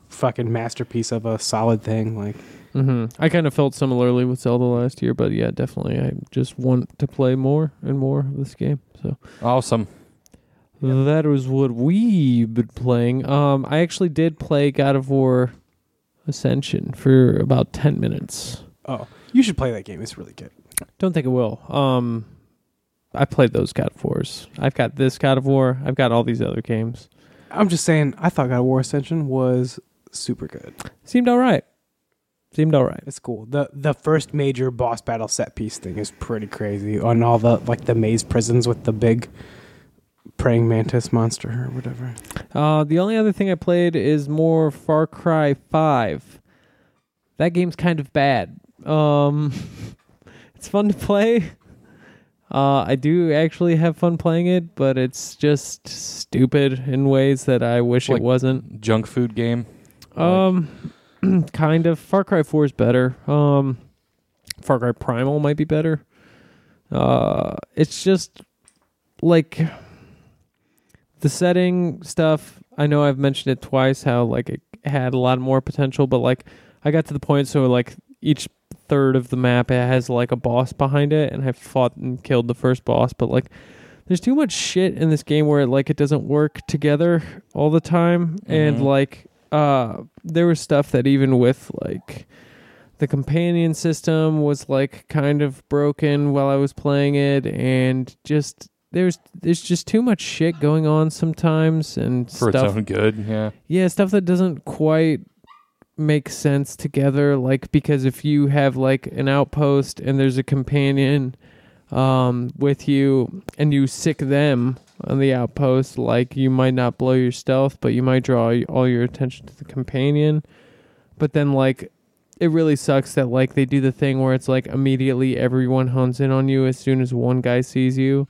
fucking masterpiece of a solid thing. Like, hmm I kind of felt similarly with Zelda last year, but yeah, definitely, I just want to play more and more of this game. So awesome. that was what we've been playing. Um, I actually did play God of War Ascension for about ten minutes. oh, you should play that game. It's really good. Don't think it will. Um, I played those God of Wars. I've got this God of War. I've got all these other games. I'm just saying, I thought God of War Ascension was super good. Seemed all right. Seemed all right. It's cool. the The first major boss battle set piece thing is pretty crazy on all the like the maze prisons with the big praying mantis monster or whatever. Uh, the only other thing I played is more Far Cry Five. That game's kind of bad. Um, it's fun to play. Uh, I do actually have fun playing it, but it's just stupid in ways that I wish Like- it wasn't. Junk food game. Um, kind of. Far Cry Four is better. Um, Far Cry Primal might be better. Uh, it's just like the setting stuff. I know I've mentioned it twice. How like it had a lot more potential, but like I got to the point so like each third of the map it has like a boss behind it, and I've fought and killed the first boss, but like. There's too much shit in this game where like it doesn't work together all the time, and Mhm. like uh there was stuff that even with like the companion system was like kind of broken while I was playing it and just there's there's just too much shit going on sometimes and For stuff its own good, yeah. yeah, stuff that doesn't quite make sense together. Like because if you have like an outpost and there's a companion um, with you and you sick them on the outpost, like you might not blow your stealth, but you might draw all your attention to the companion. But then like it really sucks that like they do the thing where it's like immediately everyone hones in on you as soon as one guy sees you.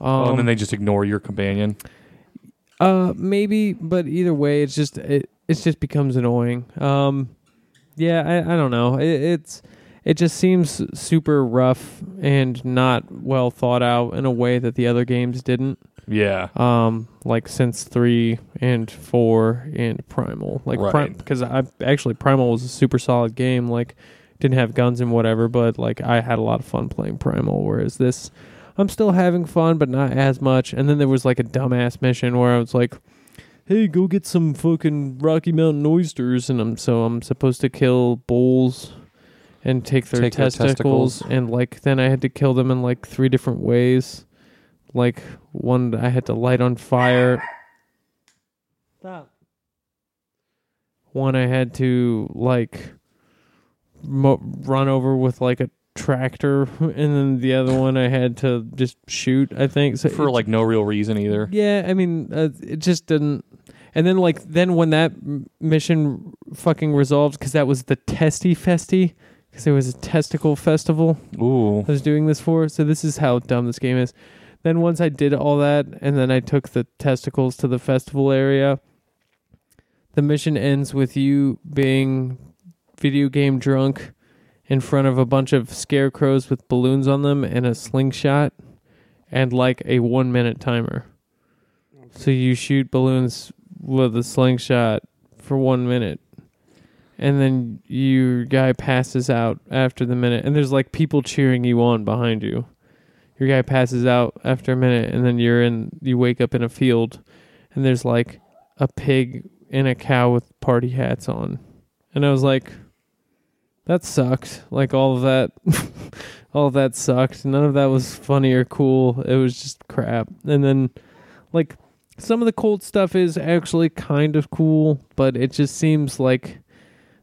Um, oh, and then they just ignore your companion. uh, maybe, but either way, it's just it. It just becomes annoying. Um, yeah, I, I don't know. It, it's it just seems super rough and not well thought out in a way that the other games didn't. Yeah. Um, like since three and four and Primal, like Right. Prim- because I actually Primal was a super solid game. Like didn't have guns and whatever, but like I had a lot of fun playing Primal. Whereas this, I'm still having fun, but not as much. And then there was like a dumbass mission where I was like, "Hey, go get some fucking Rocky Mountain oysters," and I'm so I'm supposed to kill bulls and take their, Take their testicles, testicles. and like then I had to kill them in like three different ways. Like one I had to light on fire. Stop. One I had to like mo- run over with like a tractor, and then the other one I had to just shoot. I think so for it- like no real reason either. yeah, I mean, uh, it just didn't. And then, like, then when that mission fucking resolved, because that was the Testy Festy, because there was a testicle festival Ooh. I was doing this for. So this is how dumb this game is. Then once I did all that, and then I took the testicles to the festival area, the mission ends with you being video game drunk in front of a bunch of scarecrows with balloons on them and a slingshot and like a one minute timer. So you shoot balloons with a slingshot for one minute. And then your guy passes out after the minute, and there's like people cheering you on behind you. Your guy passes out after a minute, and then you're in. You wake up in a field, and there's like a pig and a cow with party hats on, and I was like, "That sucked." Like all of that, all of that sucked. None of that was funny or cool. It was just crap. And then, like, some of the cold stuff is actually kind of cool, but it just seems like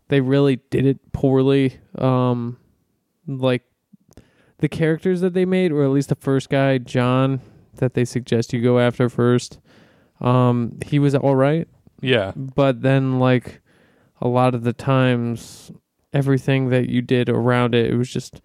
they really did it poorly. Um, like the characters that they made, or at least the first guy, John, that they suggest you go after first. Um, he was all right, Yeah. but then like a lot of the times, everything that you did around it, it was just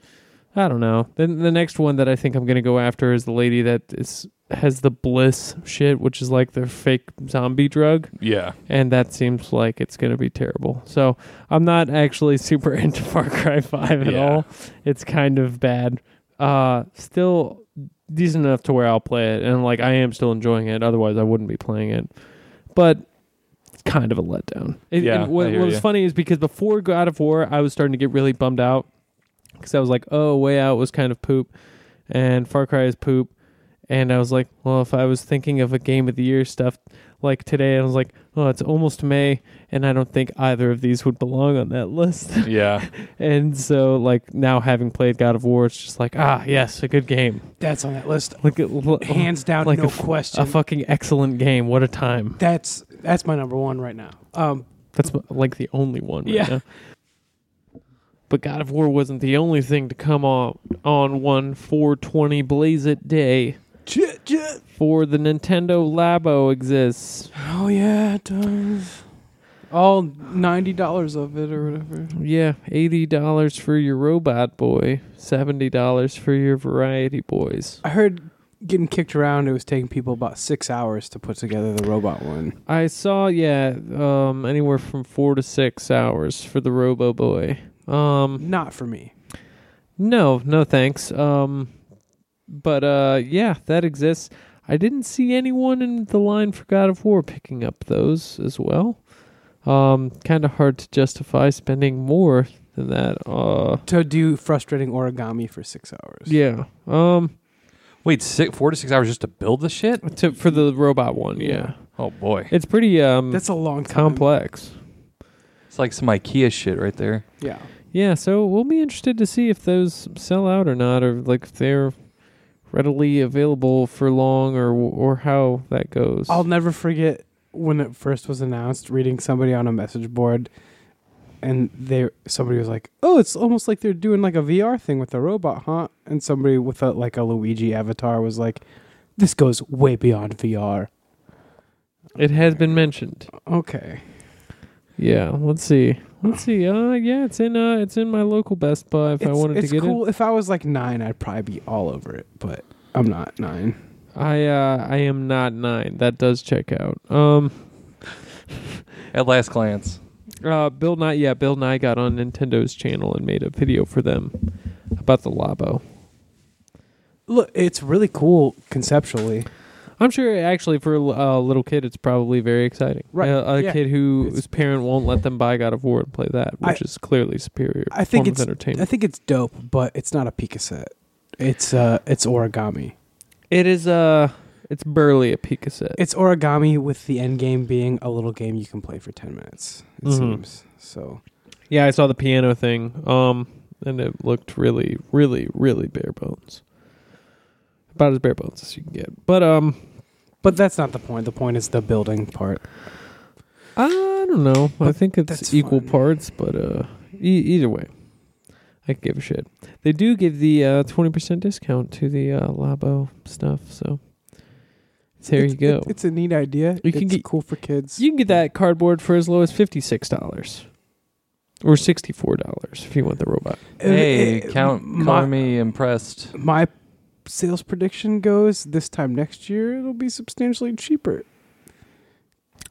I don't know. Then the next one that I think I'm gonna go after is the lady that is has the bliss shit, which is like the fake zombie drug Yeah. and that seems like it's going to be terrible. So I'm not actually super into Far Cry 5 at Yeah. all. It's kind of bad. Uh, still decent enough to where I'll play it, and like I am still enjoying it. Otherwise, I wouldn't be playing it. But kind of a letdown. It, Yeah, and what, what was ya. funny is because before God of War, I was starting to get really bummed out because I was like, "Oh, Way Out was kind of poop, and Far Cry is poop." And I was like, well, if I was thinking of a game of the year stuff like today, I was like, oh, it's almost May, and I don't think either of these would belong on that list. Yeah. and so, like, now having played God of War, it's just like, ah, yes, a good game. That's on that list. Like, Hands down, like no a f- question. a fucking excellent game. What a time. that's that's my number one right now. Um, That's like the only one. Right Yeah. Now. But God of War wasn't the only thing to come on on one 420 Blaze It day. ch- ch- For the Nintendo Labo exists. oh yeah, it does. All ninety dollars of it or whatever. Yeah, eighty dollars for your robot boy, seventy dollars for your variety boys. I heard getting kicked around. It was taking people about six hours to put together the robot one. I saw, yeah, um, anywhere from four to six hours for the Robo Boy. Um, Not for me. no, no thanks. Um, but uh, yeah, that exists. I didn't see anyone in the line for God of War picking up those as well. Um, kind of hard to justify spending more than that. Uh, To do frustrating origami for six hours. yeah. Um, Wait, six, four to six hours just to build the shit? to, for the robot one, yeah. Oh boy, It's pretty um That's a long time. complex. it's like some IKEA shit right there. Yeah. Yeah, so we'll be interested to see if those sell out or not, or like if they're readily available for long, or or how that goes. I'll never forget when it first was announced. Reading somebody on a message board, and they somebody was like, "Oh, it's almost like they're doing like a VR thing with a robot, huh?" And somebody with a like a Luigi avatar was like, "This goes way beyond VR." it has been mentioned. Okay. Yeah, let's see. Let's see. Uh, yeah, it's in uh, it's in my local Best Buy. If I wanted to get cool. If I was like nine, I'd probably be all over it, but I'm not nine. I uh, I am not nine. That does check out. Um, At last glance, uh, Bill Nye. Yeah, Bill Nye got on Nintendo's channel and made a video for them about the Labo. Look, it's really cool conceptually. I'm sure actually for a little kid, it's probably very exciting. Right, A, a yeah. kid who It's- whose parent won't let them buy God of War and play that, which I- is clearly superior. I think form it's- of entertainment. I think it's dope, but it's not a Pika set. It's uh, it's origami. It is uh it's barely a Pika set. It's origami with the end game being a little game you can play for ten minutes. It Mhm. seems so. yeah, I saw the piano thing. Um and it looked really, really, really bare bones. About as bare bones as you can get. But um But that's not the point. The point is the building part. I don't know. I think it's equal fine. parts, but uh e- either way. I give a shit. They do give the uh, 20% discount to the uh, Labo stuff, so there It's- you go. it- it's a neat idea. You can it's get- cool for kids. You can get that cardboard for as low as fifty-six dollars, or sixty-four dollars if you want the robot. Hey, uh, count my, me impressed. my sales prediction goes this time next year it'll be substantially cheaper.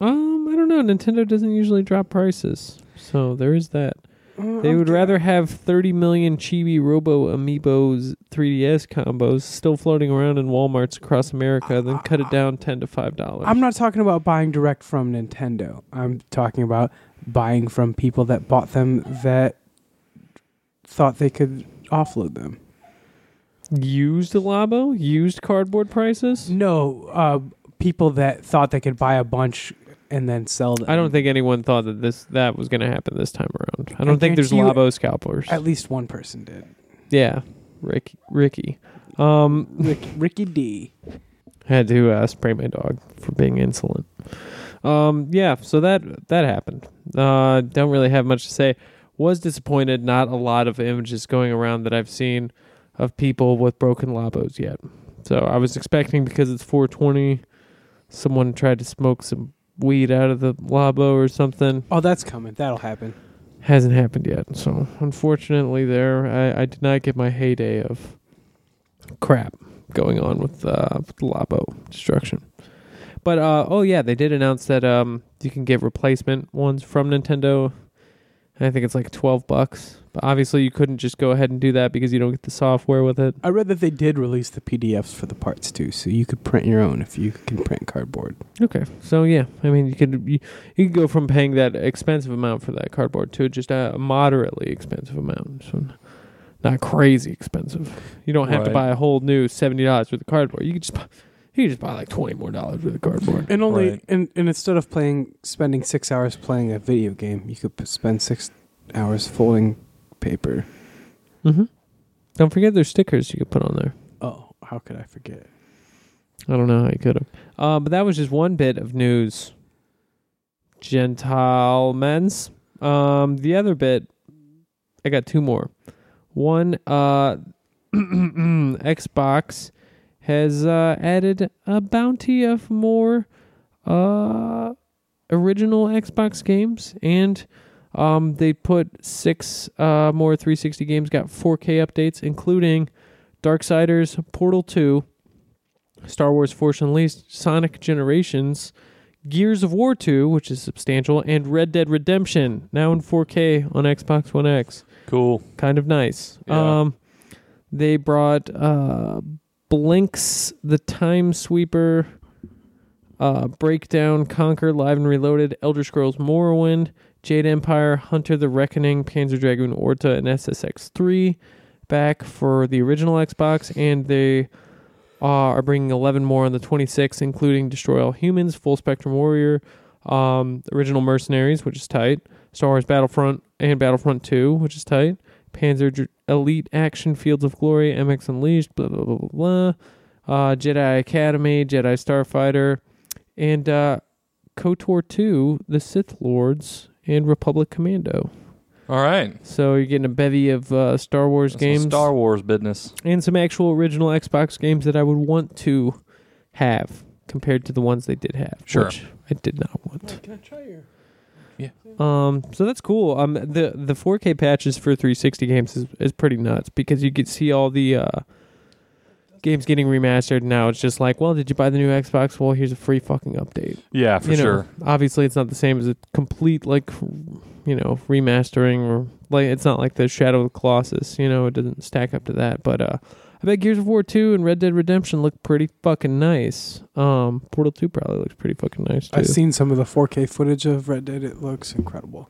Um, I don't know. Nintendo doesn't usually drop prices, so there is that. Uh, They I'm would rather have thirty million Chibi Robo Amiibos 3DS combos still floating around in WalMarts across America than cut it down ten to five dollars. I'm not talking about buying direct from Nintendo. I'm talking about buying from people that bought them that thought they could offload them. used Labo, used cardboard prices. No, uh, people that thought they could buy a bunch and then sell them. I don't think anyone thought that this that was going to happen this time around. I don't think there's Labo scalpers. At least one person did. Yeah, Rick, Ricky. Um, Rick, Ricky D. had to uh, spray my dog for being insolent. Um, yeah, so that that happened. Uh, don't really have much to say. Was disappointed. Not a lot of images going around that I've seen of people with broken labos yet. So I was expecting because it's 420, someone tried to smoke some weed out of the labo or something. Oh, that's coming. That'll happen. Hasn't happened yet. So unfortunately, there I, I did not get my heyday of crap going on with uh, with the Labo destruction. But uh, oh yeah, they did announce that um, you can get replacement ones from Nintendo. I think it's like twelve bucks. But obviously, you couldn't just go ahead and do that because you don't get the software with it. I read that they did release the PDFs for the parts too, so you could print your own if you can print cardboard. Okay, so yeah, I mean, you could you, you could go from paying that expensive amount for that cardboard to just a moderately expensive amount. So not crazy expensive. You don't have to buy a whole new seventy dollars worth of cardboard. You could just buy, you could just buy like twenty more dollars worth of cardboard. And only Right. and, and instead of playing spending six hours playing a video game, you could p- spend six hours folding paper. Mm-hmm. Don't forget there's stickers you could put on there. Oh, how could I forget? I don't know how you could have. Uh, but that was just one bit of news. Gentile men's. Um, the other bit, I got two more. One, uh, Xbox has uh, added a bounty of more uh, original Xbox games, and um, they put six uh, more 360 games, got 4K updates, including Darksiders, Portal 2, Star Wars Force Unleashed, Sonic Generations, Gears of War 2, which is substantial, and Red Dead Redemption, now in 4K on Xbox One X. Cool. Kind of nice. Yeah. Um, they brought uh, Blinx, the Time Sweeper, uh, Breakdown, Conker, Live and Reloaded, Elder Scrolls Morrowind, Jade Empire, Hunter the Reckoning, Panzer Dragoon Orta, and SSX 3 back for the original Xbox, and they are bringing 11 more on the 26th, including Destroy All Humans, Full Spectrum Warrior, um, Original Mercenaries, which is tight, Star Wars Battlefront, and Battlefront 2, which is tight, Panzer Dr- Elite Action Fields of Glory, MX Unleashed, blah, blah, blah, blah, blah. Uh, Jedi Academy, Jedi Starfighter, and uh, KOTOR 2, The Sith Lords, and Republic Commando. All right. So you're getting a bevy of uh, Star Wars That's some games Star Wars business. and some actual original Xbox games that I would want to have compared to the ones they did have, Sure. which I did not want. Can I try your? Yeah. Um, so that's cool. Um, the the 4K patches for 360 games is, is pretty nuts because you could see all the uh, games getting remastered. Now it's just like, well, did you buy the new Xbox? Well, here's a free fucking update. Yeah, for you know, sure. Obviously, it's not the same as a complete like, you know, remastering or like it's not like the Shadow of the Colossus. You know, it doesn't stack up to that. But uh, I bet Gears of War two and Red Dead Redemption look pretty fucking nice. Um, Portal two probably looks pretty fucking nice too. I've seen some of the 4K footage of Red Dead. It looks incredible.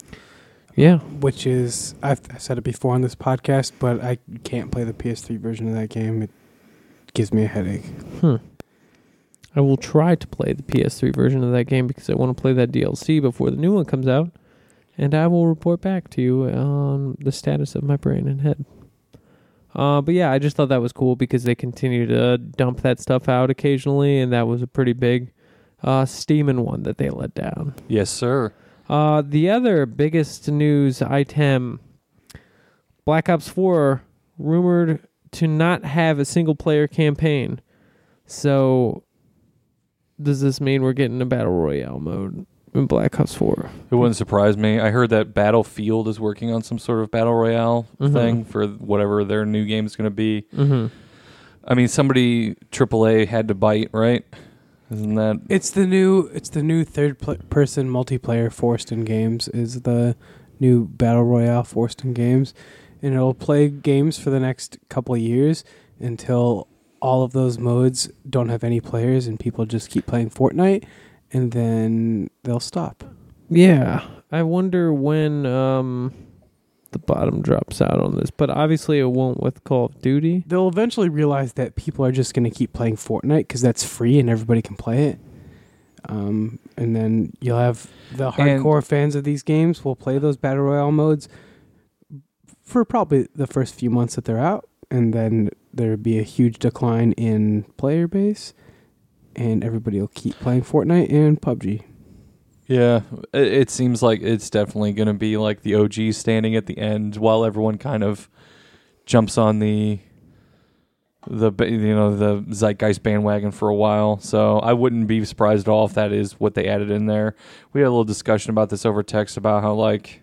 yeah, Which is I've I said it before on this podcast, but I can't play the PS3 version of that game. It gives me a headache. Hmm. I will try to play the PS3 version of that game because I want to play that DLC before the new one comes out, and I will report back to you on the status of my brain and head. Uh, but yeah, I just thought that was cool because they continue to dump that stuff out occasionally, and that was a pretty big uh, steaming one that they let down. Yes, sir. Uh, the other biggest news item Black Ops 4 rumored to not have a single player campaign. So, does this mean we're getting a Battle Royale mode in Black Ops 4? It wouldn't surprise me. I heard that Battlefield is working on some sort of battle royale Mhm. thing for whatever their new game is going to be. Mm-hmm. I mean, somebody AAA had to bite, right? Isn't that It's the new it's the new third pl- person multiplayer forced in games is the new battle royale forced in games, and it'll play games for the next couple of years until all of those modes don't have any players and people just keep playing Fortnite, and then they'll stop. Yeah. I wonder when um, the bottom drops out on this, but obviously it won't with Call of Duty. They'll eventually realize that people are just going to keep playing Fortnite because that's free and everybody can play it. Um, and then you'll have the And- hardcore fans of these games will play those battle royale modes for probably the first few months that they're out, and then there'd be a huge decline in player base, and everybody will keep playing Fortnite and PUBG. Yeah, it, it seems like it's definitely going to be like the OG standing at the end while everyone kind of jumps on the the you know the zeitgeist bandwagon for a while. So I wouldn't be surprised at all if that is what they added in there. We had a little discussion about this over text about how like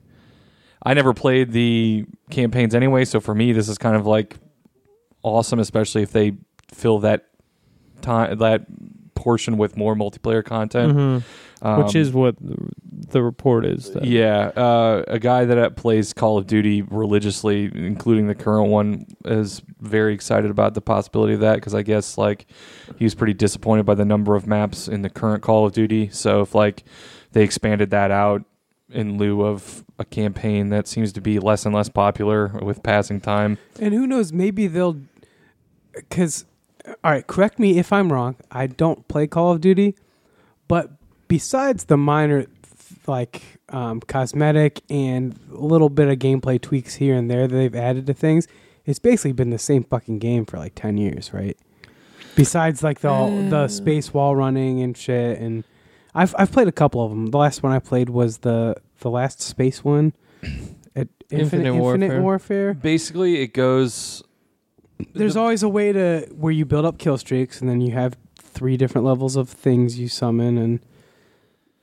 I never played the campaigns anyway, so for me this is kind of like awesome, especially if they fill that time that portion with more multiplayer content. Mhm. Which Um, is what the report is. That yeah, uh, a guy that uh, plays Call of Duty religiously, including the current one, is very excited about the possibility of that because I guess like he was pretty disappointed by the number of maps in the current Call of Duty. So if like they expanded that out in lieu of a campaign that seems to be less and less popular with passing time. And who knows? Maybe they'll. Because, all right, correct me if I'm wrong. I don't play Call of Duty, but besides the minor, like um, cosmetic and a little bit of gameplay tweaks here and there that they've added to things, it's basically been the same fucking game for like ten years, right? Besides, like the the space wall running and shit, and I've I've played a couple of them. The last one I played was the the last space one. At Infinite, Infinite Infinite Warfare. Warfare. Basically, it goes. There's the- always a way to where you build up kill streaks, and then you have three different levels of things you summon, and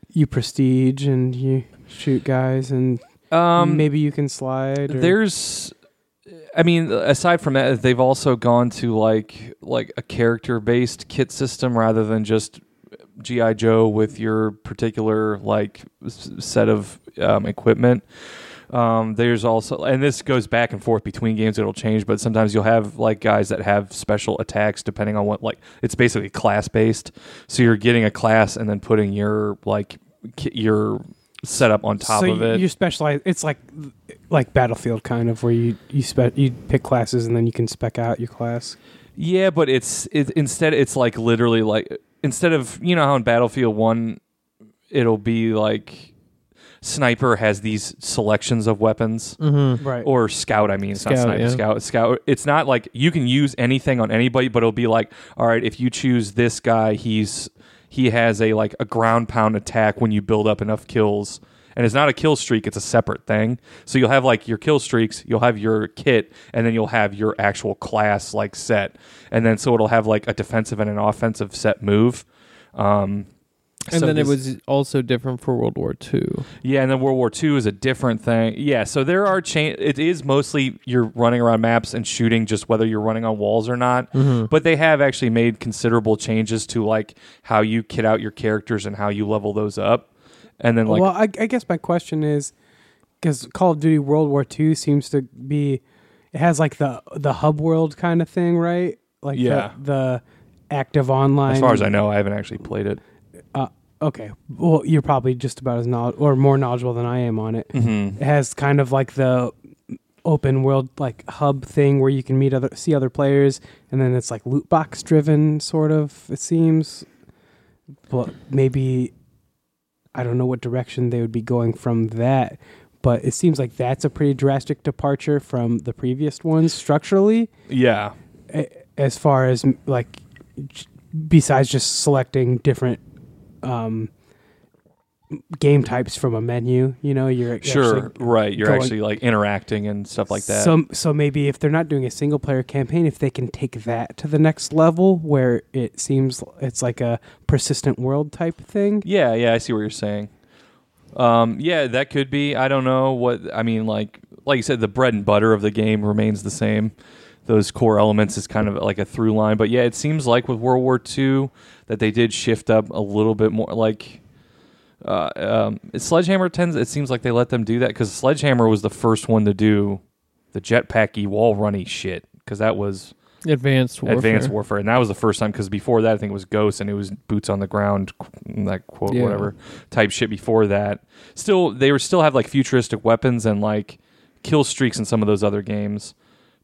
you prestige, and you shoot guys, and um, maybe you can slide. Or, There's, I mean, aside from that, they've also gone to like like a character based kit system rather than just GI Joe with your particular like s- set of um, equipment. Um, there's also, and this goes back and forth between games. It'll change, but sometimes you'll have like guys that have special attacks depending on what like it's basically class based. So you're getting a class and then putting your like ki- your setup on top so of it. You specialize. It's like like Battlefield kind of where you you spe- you pick classes and then you can spec out your class. Yeah, but it's it, instead it's like literally like instead of you know how in Battlefield One, it'll be like sniper has these selections of weapons Mm-hmm. Right. or scout. I mean, it's not sniper, yeah. scout, scout. It's not like you can use anything on anybody, but it'll be like, all right, if you choose this guy, he's he has a like a ground pound attack when you build up enough kills. And it's not a kill streak; it's a separate thing. So you'll have like your kill streaks, you'll have your kit, and then you'll have your actual class like set. And then so it'll have like a defensive and an offensive set move. Um, And So then it was also different for World War II. Yeah, and then World War II is a different thing. Yeah, so there are cha- It is mostly you're running around maps and shooting, just whether you're running on walls or not. Mm-hmm. But they have actually made considerable changes to like how you kit out your characters and how you level those up. And then like well, I, I guess my question is because Call of Duty World War II seems to be it has like the the hub world kind of thing, right? Like the- Yeah. the, active online. as far as I know, I haven't actually played it. uh, okay, well, you're probably just about as knowledge or more knowledgeable than I am on it. Mm-hmm. It has kind of like the open world like hub thing where you can meet other see other players, and then it's like loot box driven, sort of. It seems, but maybe I don't know what direction they would be going from that. But it seems like that's a pretty drastic departure from the previous ones structurally, Yeah, as far as like besides just selecting different um, game types from a menu. You know, you're sure, right. You're going- actually like interacting and stuff like that. So, so maybe if they're not doing a single player campaign, if they can take that to the next level, where it seems it's like a persistent world type thing. Yeah, yeah, I see what you're saying. Um, yeah, that could be. I don't know what I mean. Like, like you said, the bread and butter of the game remains the same. Those core elements is kind of like a through line. But yeah, it seems like with World War II that they did shift up a little bit more. Like, uh, um, Sledgehammer tends. It seems like they let them do that because Sledgehammer was the first one to do the jetpacky wall runny shit because that was Advanced Warfare. Advanced Warfare, and that was the first time because before that I think it was Ghost and it was boots on the ground, that quote Yeah. whatever type shit. Before that, still they were still have like futuristic weapons and like kill streaks in some of those other games,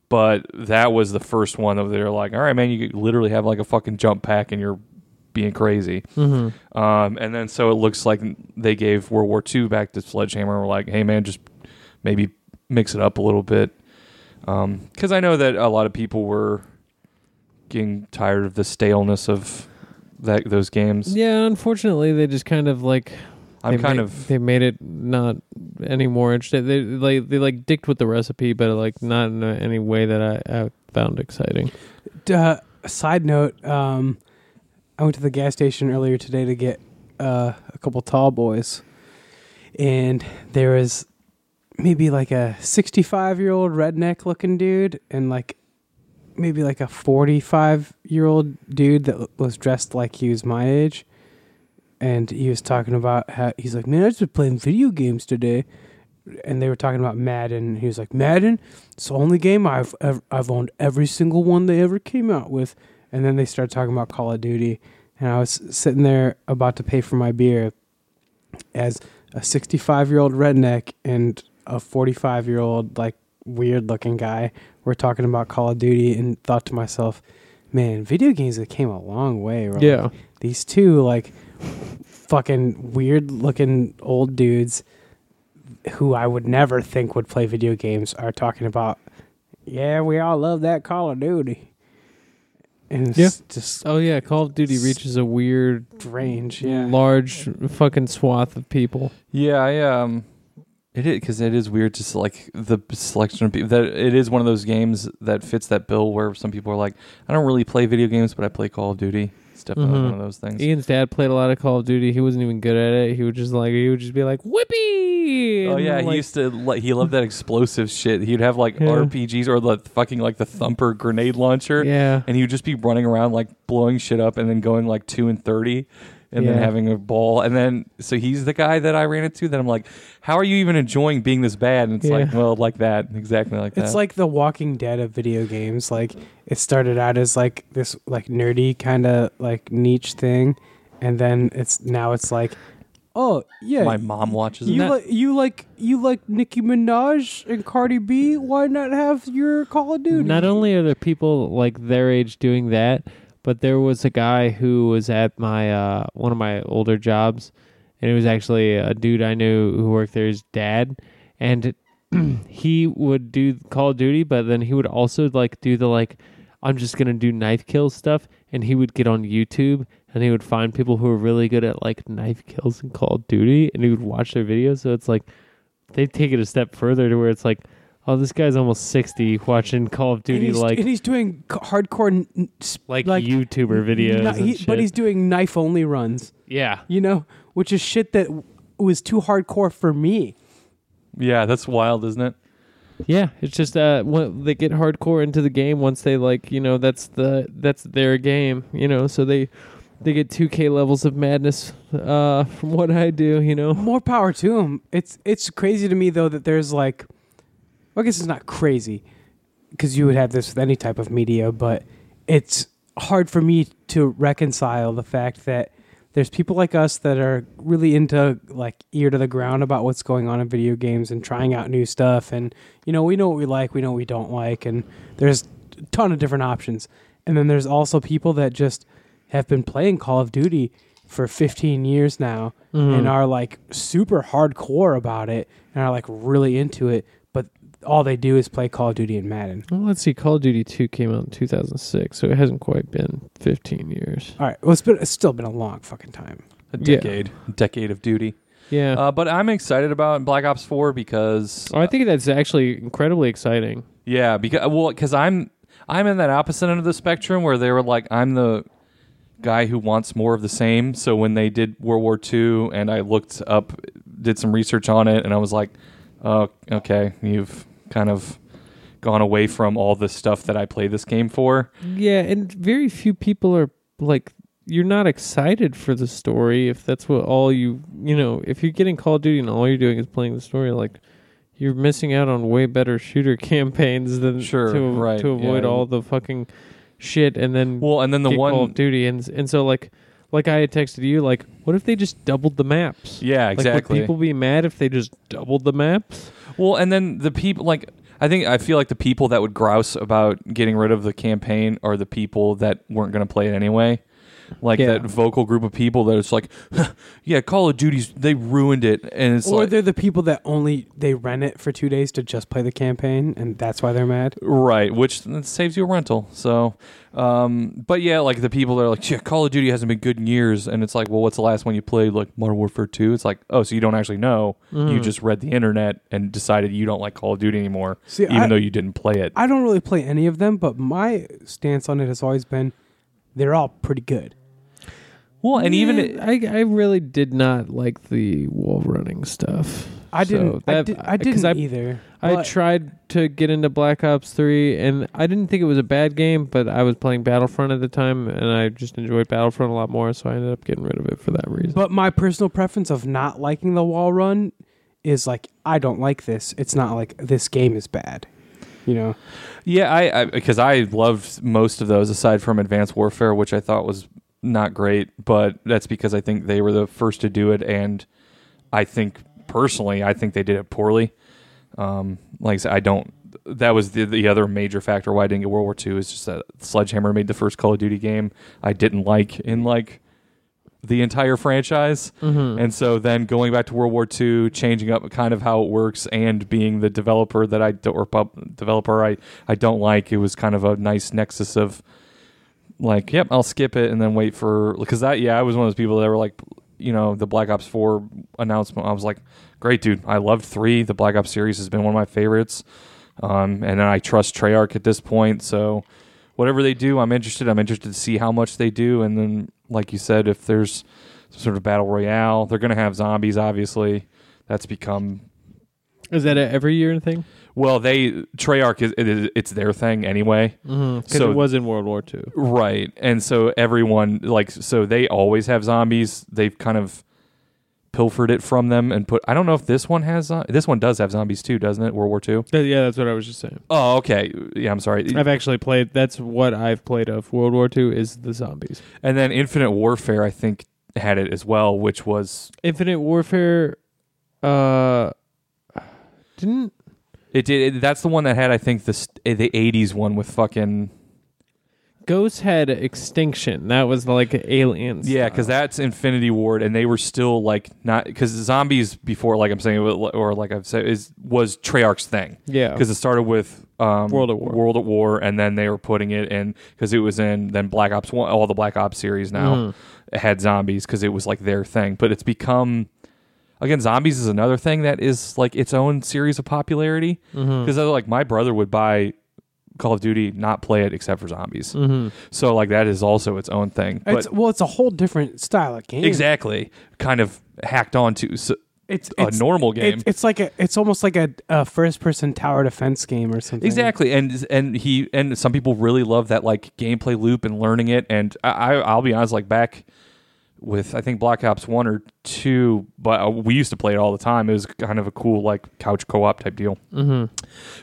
but that was the first one of they're like, all right, man, you literally have like a fucking jump pack and you're being crazy. Mm-hmm. Um, and then so it looks like they gave World War II back to Sledgehammer. and Were like, hey man, just maybe mix it up a little bit. Because I know that a lot of people were getting tired of the staleness of that those games. Yeah, unfortunately, they just kind of like. I'm they kind ma- of They made it not any more interesting. They like they like dicked with the recipe, but like not in any way that I, I found exciting. Uh, side note: um, I went to the gas station earlier today to get uh, a couple tall boys, and there was maybe like a 65 year old redneck looking dude, and like maybe like a 45 year old dude that was dressed like he was my age. And he was talking about how he's like, man, I just been playing video games today. And they were talking about Madden. He was like, Madden, it's the only game I've ever, I've owned every single one they ever came out with. And then they started talking about Call of Duty, and I was sitting there about to pay for my beer, as a 65 year old redneck and a 45 year old like weird looking guy were talking about Call of Duty, and thought to myself, man, video games have came a long way. Right? Yeah, these two like fucking weird looking old dudes who I would never think would play video games are talking about yeah, we all love that Call of Duty. And it's Yeah. just Oh yeah, Call of Duty reaches a weird, range, yeah. large fucking swath of people. yeah, I um, it is because it is weird. Just like the selection of people that it is one of those games that fits that bill where some people are like, I don't really play video games, but I play Call of Duty. It's definitely Mhm. one of those things. Ian's dad played a lot of Call of Duty. He wasn't even good at it. He would just like he would just be like whippy. Oh and, yeah, like, he used to. Like, he loved that explosive shit. He'd have like Yeah. RPGs or the fucking like the thumper grenade launcher, yeah. and he would just be running around like blowing shit up, and then going like two and thirty, and then having a ball, and then so he's the guy that I ran into. That I'm like, how are you even enjoying being this bad? And it's like, well, like that, exactly like that. It's like the Walking Dead of video games. Like it started out as like this like nerdy kind of like niche thing, and then it's now it's like, oh yeah, my mom watches you it. like you like you like Nicki Minaj and Cardi B. Why not have your Call of Duty? Not only are there people like their age doing that, but there was a guy who was at my uh, one of my older jobs, and it was actually a dude I knew who worked there. His dad, and he would do Call of Duty, but then he would also like do the like I'm just gonna do knife kill stuff, and he would get on YouTube and he would find people who were really good at like knife kills in Call of Duty, and he would watch their videos. So it's like they take it a step further to where it's like. Oh, this guy's almost sixty watching Call of Duty he's, like and he's doing c- hardcore, n- s- like, like YouTuber videos, Ni- and he- shit. but he's doing knife only runs. Yeah. You know, which is shit that w- was too hardcore for me. Yeah, that's wild, isn't it? Yeah, it's just uh when they get hardcore into the game once they like, you know, that's the that's their game, you know, so they they get 2k levels of madness uh from what I do, you know. More power to them. It's it's crazy to me though that there's like, well, I guess it's not crazy because you would have this with any type of media, but it's hard for me to reconcile the fact that there's people like us that are really into like ear to the ground about what's going on in video games and trying out new stuff. And you know we know what we like we know what we don't like and there's a ton of different options. And then there's also people that just have been playing call of duty for 15 years now Mm-hmm. and are like super hardcore about it and are like really into it all they do is play call of duty and madden Well, let's see. Call of Duty 2 came out in 2006, so it hasn't quite been 15 years. all right well it's, been, it's still been a long fucking time A Yeah. decade, decade of duty. Yeah. Uh, but I'm excited about Black Ops 4 because oh, I think that's actually incredibly exciting. Yeah, because well, because I'm I'm in that opposite end of the spectrum where they were like, I'm the guy who wants more of the same. So when they did World War II, and I looked up, did some research on it, and I was like, oh, okay, you've kind of gone away from all the stuff that I play this game for. Yeah, and very few people are like you're not excited for the story if that's what all you you know if you're getting Call of Duty and all you're doing is playing the story like you're missing out on way better shooter campaigns than Sure, to right, to avoid yeah. all the fucking shit and then Well, and then the one, Call of Duty and and so like like I had texted you like what if they just doubled the maps? yeah, Like exactly. would people be mad if they just doubled the maps? Well, and then the people like I think I feel like the people that would grouse about getting rid of the campaign are the people that weren't going to play it anyway. Like Yeah. that vocal group of people that it's like, yeah, Call of Duty's they ruined it, and it's or like they're the people that only they rent it for two days to just play the campaign and that's why they're mad right, which saves you a rental. So, um, but yeah, like the people that are like, yeah, Call of Duty hasn't been good in years, and it's like, well, what's the last one you played? Like Modern Warfare Two. It's like, oh, so you don't actually know. Mm. You just read the internet and decided you don't like Call of Duty anymore, See, even I- though you didn't play it. I don't really play any of them, but my stance on it has always been they're all pretty good. Well, and even Yeah, I I really did not like the wall running stuff. I So didn't. I, that- did, I 'cause didn't I- either. I but- tried to get into Black Ops 3 and I didn't think it was a bad game, but I was playing Battlefront at the time and I just enjoyed Battlefront a lot more, so I ended up getting rid of it for that reason. But my personal preference of not liking the wall run is like I don't like this. It's not like this game is bad. You know. Yeah, I because I, loved most of those aside from Advanced Warfare, which I thought was not great, but that's because I think they were the first to do it, and I think personally, I think they did it poorly. Um, like I said, I don't. That was the the other major factor why I didn't get World War II is just that Sledgehammer made the first Call of Duty game I didn't like in like the entire franchise. Mhm. And so then going back to World War II, changing up kind of how it works, and being the developer that I or pub developer I I don't like, it was kind of a nice nexus of like, yep, I'll skip it and then wait for because that yeah, I was one of those people that were like, you know, the Black Ops Four announcement. I was like, great, dude, I loved three. The Black Ops series has been one of my favorites, um, and then I trust Treyarch at this point, so. Whatever they do, I'm interested. I'm interested to see how much they do, and then, like you said, if there's some sort of battle royale. They're to have zombies, obviously. That's become Is that every year thing? Well. They Treyarch is it is it's their thing anyway, Mhm. Cuz So- it was in World War II. right? And so everyone like so they always have zombies. They've kind of pilfered it from them and put. I don't know if this one has this one does have zombies too, doesn't it? World War II. Uh, Yeah, that's what I was just saying. Oh, okay. Yeah, I'm sorry. I've actually played that's what I've played of World War II is the zombies. And then Infinite Warfare, I think, had it as well, which was Infinite Warfare uh didn't it did. It, that's the one that had I think the the '80s one with fucking Ghost had Extinction. That was like aliens. Yeah, because that's Infinity Ward, and they were still like not because zombies before, like I'm saying, or like I've said, is was Treyarch's thing yeah. because it started with um, World at War. World at War, and then they were putting it in because it was in then Black Ops One, all the Black Ops series now Mhm. had zombies because it was like their thing, but it's become again zombies is another thing that is like its own series of popularity because like my brother would buy Call of Duty, not play it except for zombies. Mm-hmm. So like that is also its own thing. But It's, well, it's a whole different style of game. exactly, kind of hacked onto s It's, a it's normal game. It's, it's like a. It's almost like a, a first-person tower defense game or something. Exactly, and and he and some people really love that like gameplay loop and learning it. And I, I I'll be honest, like back with I think Black Ops one or two, but uh, we used to play it all the time. It was kind of a cool like couch co op type deal. Mm-hmm.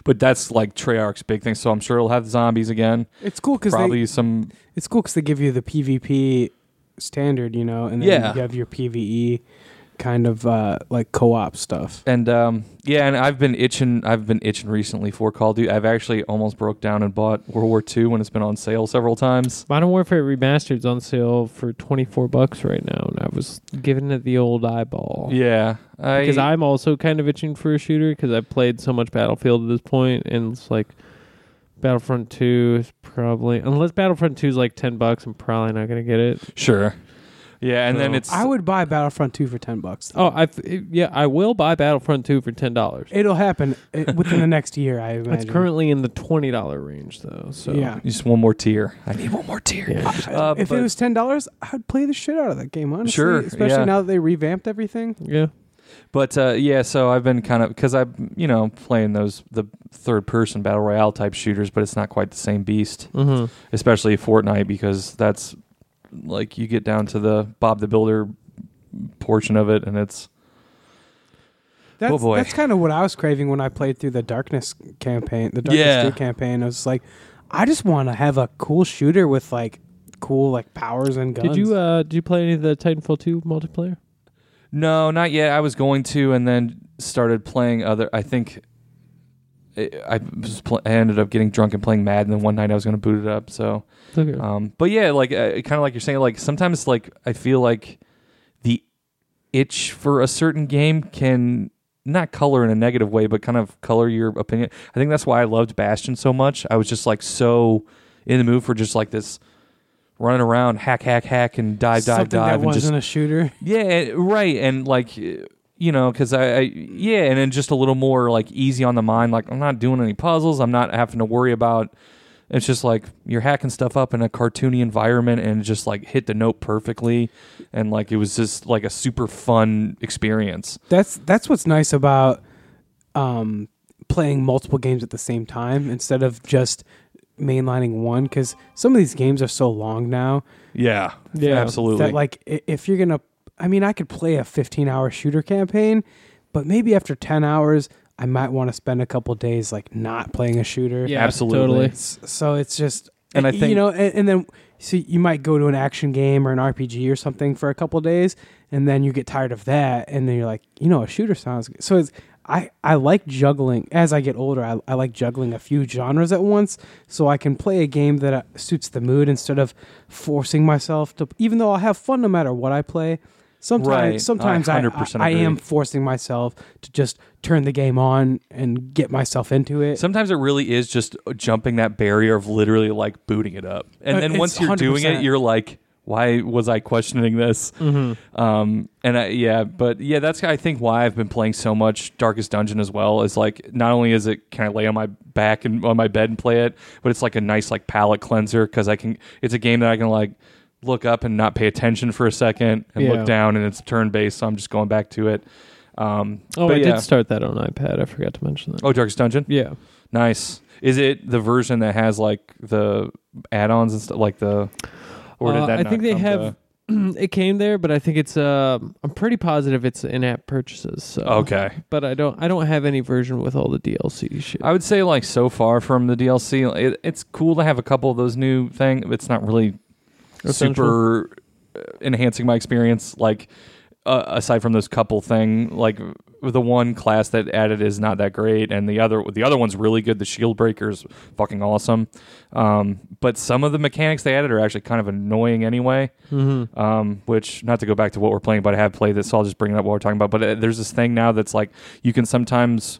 But that's like Treyarch's big thing. So I'm sure it'll have zombies again. It's cool because Probably some it's cool because they give you the PvP standard, you know, and then Yeah. you have your PVE kind of uh, like co-op stuff. and um yeah, and I've been itching. I've been itching recently for Call of Duty. I've actually almost broke down and bought World War II when it's been on sale several times. Modern Warfare Remastered's on sale for twenty four bucks right now, and I was giving it the old eyeball. Yeah, I, because I'm also kind of itching for a shooter because I've played so much Battlefield at this point, and it's like Battlefront Two is probably unless Battlefront Two is like ten bucks, I'm probably not gonna get it. sure. Yeah, and then it's I would buy Battlefront 2 for 10 bucks. Oh, I yeah, I will buy Battlefront Two for ten dollars. It'll happen uh, within the next year, I imagine. It's currently in the twenty dollar range though. So Yeah. just one more tier. I need one more tier. yeah. Uh, if but- it was ten dollars, I'd play the shit out of that game. Honestly, Sure, especially yeah. now that they revamped everything. yeah. But uh, yeah, so I've been kind of because I'm you know playing those the third person battle royale type shooters, but it's not quite the same beast, Mm-hmm. especially Fortnite because that's like you get down to the Bob the Builder portion of it, and it's That's Oh, boy. that's kind of what I was craving when I played through the Darkness campaign, the Darkness Yeah. 2 campaign. I was like, I just want to have a cool shooter with like cool like powers and guns. Did you uh did you play any of the Titanfall two multiplayer? no, not yet. I was going to, and then started playing other. I think I I was pl- I ended up getting drunk and playing Madden. And then one night I was going to boot it up, so. Okay. Um, but yeah, like uh, kind of like you're saying, like sometimes like I feel like the itch for a certain game can not color in a negative way, but kind of color your opinion. I think that's why I loved Bastion so much. I was just like so in the mood for just like this running around, hack, hack, hack, and dive, dive, something dive, that and wasn't just a shooter? yeah, right, and like you know, because I, I yeah, and then just a little more like easy on the mind. Like I'm not doing any puzzles. I'm not having to worry about. It's just like you're hacking stuff up in a cartoony environment and just like hit the note perfectly, and like it was just like a super fun experience. That's that's what's nice about um, playing multiple games at the same time instead of just mainlining one. Because some of these games are so long now Yeah, Yeah, absolutely. that like if you're gonna, I mean, I could play a 15 hour shooter campaign, but maybe after 10 hours, I might want to spend a couple days like not playing a shooter. yeah, absolutely. Totally. S- So it's just, And I think you know, and, and then so you might go to an action game or an RPG or something for a couple days, and then you get tired of that, and then you're like, you know, a shooter sounds good. So it's I I like juggling. As I get older, I, I like juggling a few genres at once, so I can play a game that uh, suits the mood instead of forcing myself to. Even though I'll have fun no matter what I play. Sometimes, Right. sometimes I I, 100% I, I am forcing myself to just turn the game on and get myself into it. Sometimes it really is just jumping that barrier of literally like booting it up, and Uh, then it's once you're doing it, you're like, "Why was I questioning this?" Mm-hmm. Um, and I, yeah, but yeah, that's I think why I've been playing so much Darkest Dungeon as well. Is like not only is it can I lay on my back and on my bed and play it, but it's like a nice like palate cleanser because I can. It's a game that I can like look up and not pay attention for a second and Yeah. look down, and it's turn based, so I'm just going back to it. Um, Oh, but I yeah. did start that on iPad. I forgot to mention that. Oh, Darkest Dungeon, Yeah. nice. Is it the version that has like the add-ons and stuff, like the? Or did Uh, that I think they have. to- it came there, but I think it's. Uh, I'm pretty positive it's in-app purchases. So. okay. But I don't. I don't have any version with all the DLC shit. I would say like so far from the DLC, it, it's cool to have a couple of those new things. It's not really super uh, enhancing my experience. Like uh, aside from this couple thing, like the one class that added is not that great, and the other the other one's really good. The Shield Breaker is fucking awesome. Um, but some of the mechanics they added are actually kind of annoying anyway. Mm-hmm. Um, which not to go back to what we're playing, but I have played this, so I'll just bring it up what we're talking about. But uh, there's this thing now that's like you can sometimes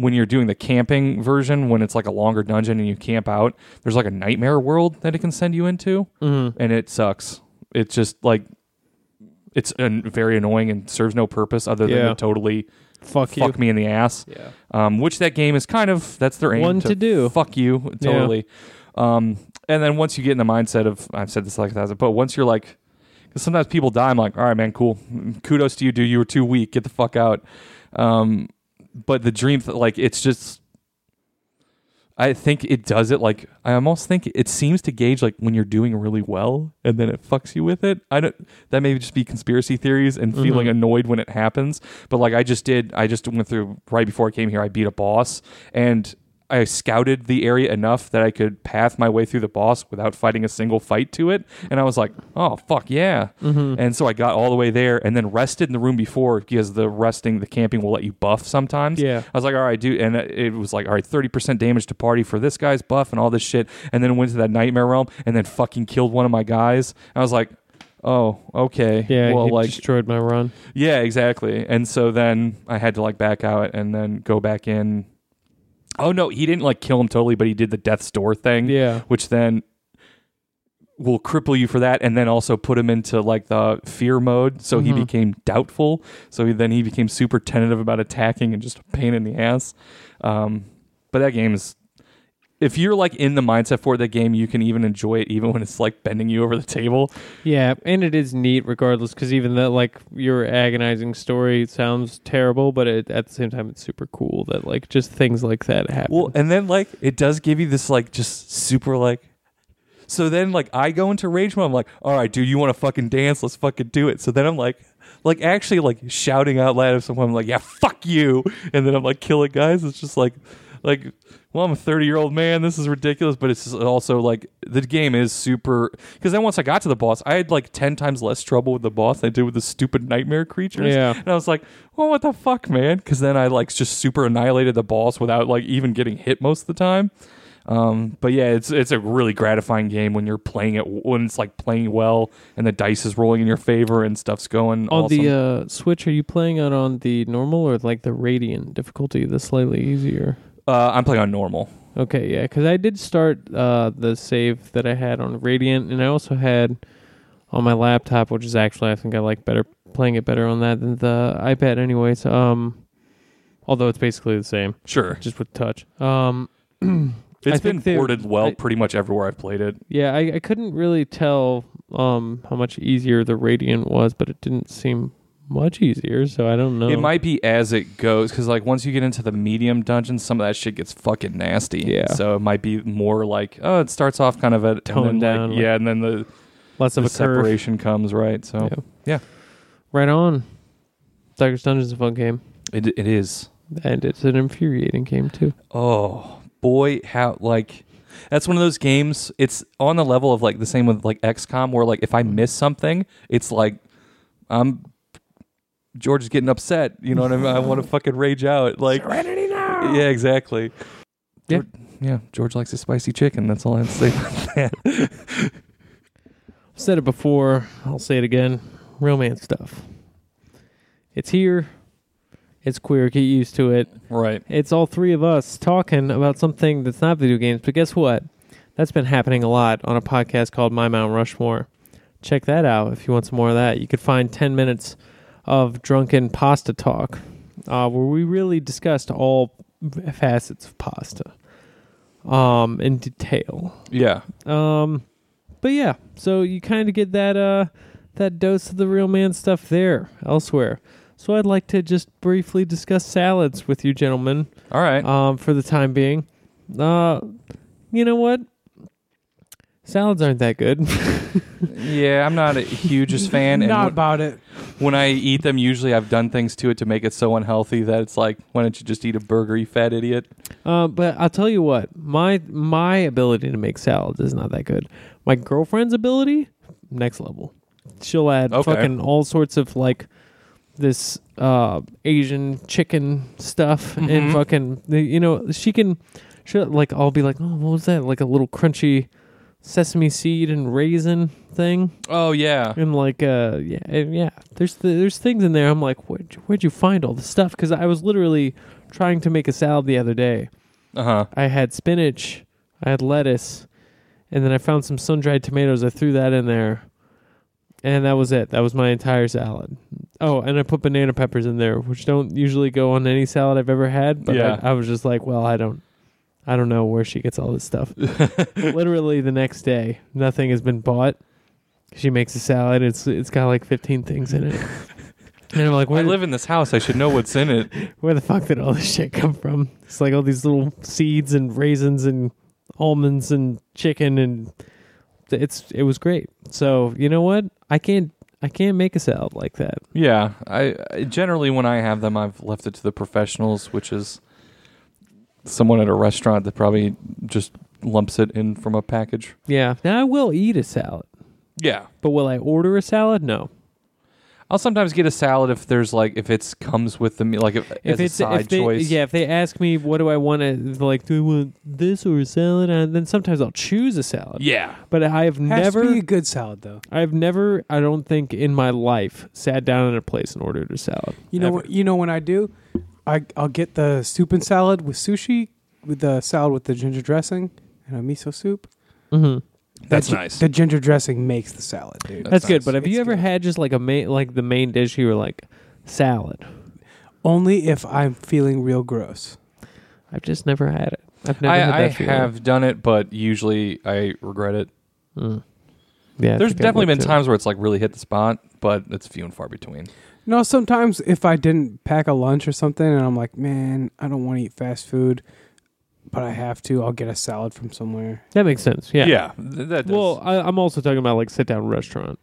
when you're doing the camping version, when it's like a longer dungeon and you camp out, there's like a nightmare world that it can send you into, Mm-hmm. and it sucks. It's just like it's an very annoying and serves no purpose other than Yeah. to totally Fuck you. fuck me in the ass. Yeah. Um, which that game is kind of that's their aim One to do. Fuck you, totally. Um, and then once you get in the mindset of I've said this like a thousand, but once you're like, because sometimes people die, I'm like, all right, man, cool. Kudos to you, dude. You were too weak. Get the fuck out. Um, but the dream, like, it's just. I think it does it like I almost think it seems to gauge like when you're doing really well and then it fucks you with it. I don't that may just be conspiracy theories and feeling Mhm. annoyed when it happens. But like I just did I just went through right before I came here I beat a boss and I scouted the area enough that I could path my way through the boss without fighting a single fight to it. And I was like, oh, fuck yeah. Mm-hmm. And so I got all the way there and then rested in the room before because the resting, the camping will let you buff sometimes. Yeah. I was like, all right, dude. And it was like, all right, 30% damage to party for this guy's buff and all this shit. And then went to that nightmare realm and then fucking killed one of my guys. I was like, oh, okay. Yeah. Well, like, destroyed my run. yeah, exactly. And so then I had to like back out and then go back in. Oh, no, he didn't like kill him totally, but he did the death's door thing Yeah. which then will cripple you for that and then also put him into like the fear mode so he Mhm. became doubtful so he, then he became super tentative about attacking and just a pain in the ass um, but that game is if you're like in the mindset for that game you can even enjoy it even when it's like bending you over the table Yeah, and it is neat regardless because even that like your agonizing story sounds terrible, but it, at the same time it's super cool that like just things like that happen. Well, and then like it does give you this like just super like. So then like I go into rage mode. I'm like, all right, dude, you want to fucking dance? Let's fucking do it. So then I'm like, like actually like shouting out loud at someone. I'm like, yeah, fuck you. And then I'm like killing guys. It's just like, like, well, I'm a 30 year old man. This is ridiculous. But it's also like the game is super. Because then once I got to the boss, I had like 10 times less trouble with the boss than I did with the stupid nightmare creatures. Yeah. And I was like, well, what the fuck, man? Because then I like just super annihilated the boss without like even getting hit most of the time. Um, but yeah, it's it's a really gratifying game when you're playing it when it's like playing well and the dice is rolling in your favor and stuff's going. on awesome. the uh, Switch, are you playing it on the normal or like the Radiant difficulty, the slightly easier? Uh, I'm playing on normal. Okay, yeah, because I did start uh, the save that I had on Radiant, and I also had on my laptop, which is actually I think I like better playing it better on that than the iPad. Anyways, um, although it's basically the same, Sure, just with touch. Um, it's been ported well I- pretty much everywhere I've played it. yeah, I, I couldn't really tell um how much easier the Radiant was, but it didn't seem much easier. So I don't know. It might be as it goes because like once you get into the medium dungeons, some of that shit gets fucking nasty. Yeah. So it might be more like oh, it starts off kind of at then, down, Like, yeah, and then the, less the of a curve. separation comes right. So Yeah. yeah. Right on. Darkest Dungeon is a fun game, it it is. and it's an infuriating game too. Oh boy, how like that's one of those games. It's on the level of like the same with like XCOM, where like if I miss something, it's like I'm George is getting upset. You know what I mean? I want to fucking rage out. Like Serenity now. yeah, exactly. Yeah. George, yeah. George likes his spicy chicken. That's all I have to say about that. I've said it before. I'll say it again. Romance stuff. It's here. It's queer. Get used to it. right. It's all three of us talking about something that's not video games. But guess what? That's been happening a lot on a podcast called My Mount Rushmore. Check that out if you want some more of that. You could find 10 minutes of drunken pasta talk uh, where we really discussed all facets of pasta um, in detail. Yeah. Um, but yeah, so you kind of get that uh that dose of the real man stuff there elsewhere. So I'd like to just briefly discuss salads with you, gentlemen, All right. um, for the time being. Uh, you know what? Salads aren't that good. yeah, I'm not a hugest fan, and Not when, about it. when I eat them, usually I've done things to it to make it so unhealthy that it's like, why don't you just eat a burger, you fat idiot? Uh, but I'll tell you what, my my ability to make salads is not that good. My girlfriend's ability, next level. She'll add Okay. fucking all sorts of like this uh Asian chicken stuff and Mhm. fucking you know she can she like I'll be like oh what was that like a little crunchy sesame seed and raisin thing Oh yeah. and like uh yeah and yeah there's there's things in there I'm like where'd you, where'd you find all this stuff because I was literally trying to make a salad the other day Uh huh. I had spinach, I had lettuce, and then I found some sun dried tomatoes. I threw that in there. and that was it. That was my entire salad. Oh, and I put banana peppers in there, which don't usually go on any salad I've ever had. But Yeah. I, I was just like, well, I don't, I don't know where she gets all this stuff. Literally the next day, nothing has been bought. She makes a salad. It's it's got like 15 things in it. And I'm like, I where, live in this house. I should know what's in it. where the fuck did all this shit come from? It's like all these little seeds and raisins and almonds and chicken and it's it was great. So you know what? I can't I can't make a salad like that. Yeah, I, I generally when I have them, I've left it to the professionals, which is someone at a restaurant that probably just lumps it in from a package. Yeah. Now I will eat a salad, Yeah, but will I order a salad? No. I'll sometimes get a salad if there's like if it's comes with the meal, like if, If as it's a side if they, choice. yeah, if they ask me what do I want to like, do I want this or a salad? And then sometimes I'll choose a salad. yeah, But I have Has never to be a good salad though. I've never I don't think in my life sat down in a place and ordered a salad. You know Ever. what? You know when I do, I I'll get the soup and salad with sushi, with the salad with the ginger dressing and a miso soup. Mm-hmm. That's That gi- nice. The ginger dressing makes the salad, dude. That's That's, good. nice. But have you ever good. had just like a main, like the main dish? You were like salad. Only if I'm feeling real gross. I've just never had it. I've never I, had that I feeling. have done it, but usually I regret it. Mm. Yeah, There's definitely been too. times where it's like really hit the spot, but it's few and far between. No, sometimes if I didn't pack a lunch or something and I'm like, man, I don't want to eat fast food, but I have to, I'll get a salad from somewhere. That makes sense. Yeah. th- that does. Well, I, I'm also talking about like sit down restaurant,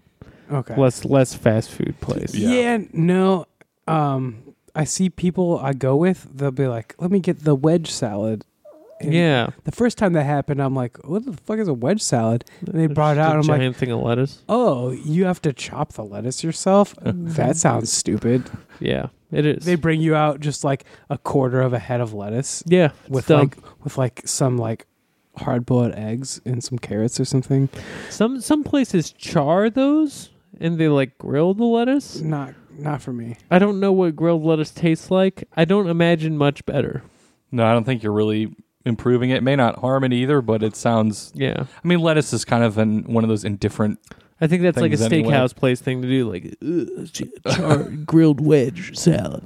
Okay. less less fast food place. Yeah. Yeah. no. Um, I see people I go with, they'll be like, let me get the wedge salad. And Yeah. The first time that happened, I'm like, what the fuck is a wedge salad? And they brought it Just out. a I'm like, giant thing of lettuce. oh, you have to chop the lettuce yourself? that sounds stupid. Yeah, it is. They bring you out just like a quarter of a head of lettuce yeah, with dumb. like with like some like hard boiled eggs and some carrots or something. some some places char those and they like grill the lettuce. Not not for me. I don't know what grilled lettuce tastes like. I don't imagine much better. no, I don't think you're really improving it. May not harm it either, but it sounds. Yeah. I mean, lettuce is kind of an, one of those indifferent. I think that's like a Things anyway. steakhouse place thing to do, like "Ugh, ch- char, grilled wedge salad.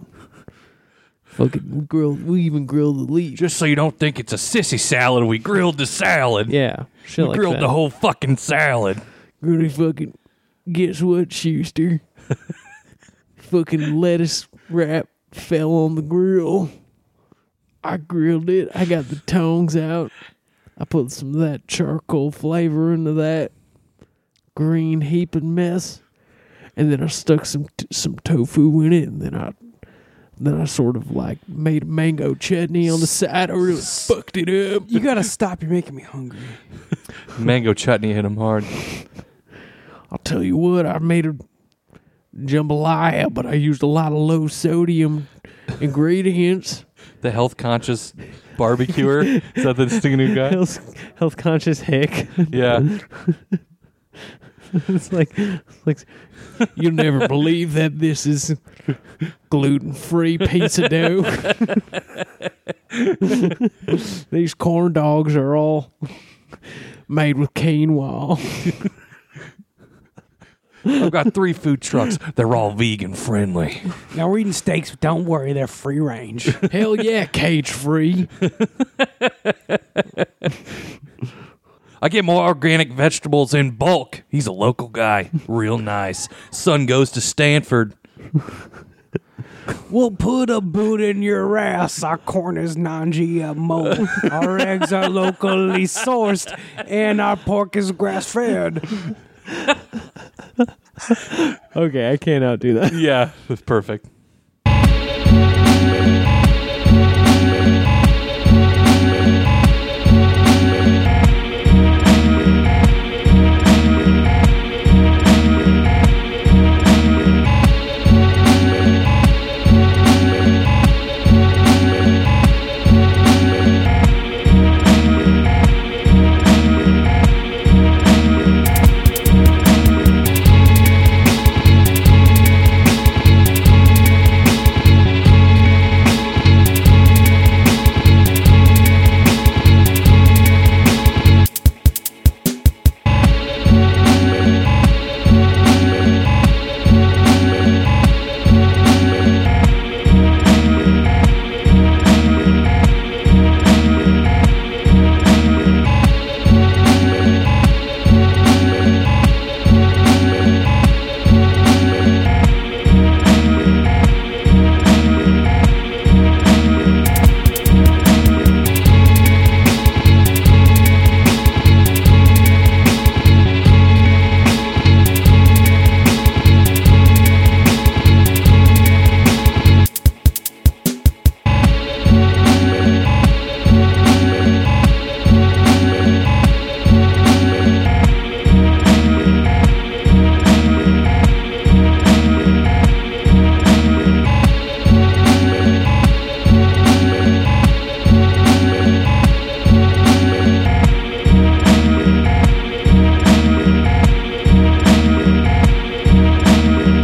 Fucking grilled. We even grilled the leaf. Just so you don't think it's a sissy salad, we grilled the salad. Yeah, shit we like grilled that. the whole fucking salad. Really fucking. Guess what, Schuster? fucking lettuce wrap fell on the grill. I grilled it. I got the tongs out. I put some of that charcoal flavor into that green heaping mess, and then I stuck some t- some tofu in it, and then I then I sort of like made mango chutney on the side. I really fucked it up. You gotta stop. You're making me hungry. Mango chutney hit him hard. I'll tell you what, I made a jambalaya, but I used a lot of low sodium ingredients. The health conscious barbecuer. Is that the new guy? Health, health conscious hick. Yeah. it's like, it's like you'll never believe that this is gluten free pizza dough. These corn dogs are all made with quinoa. I've got three food trucks. They're all vegan friendly. Now we're eating steaks, but don't worry, they're free range. Hell yeah, cage free. I get more organic vegetables in bulk. He's a local guy. Real nice. Son goes to Stanford. we'll put a boot in your ass. Our corn is non-GMO. our eggs are locally sourced, and our pork is grass-fed. Okay, I can't outdo that. Yeah, it's perfect.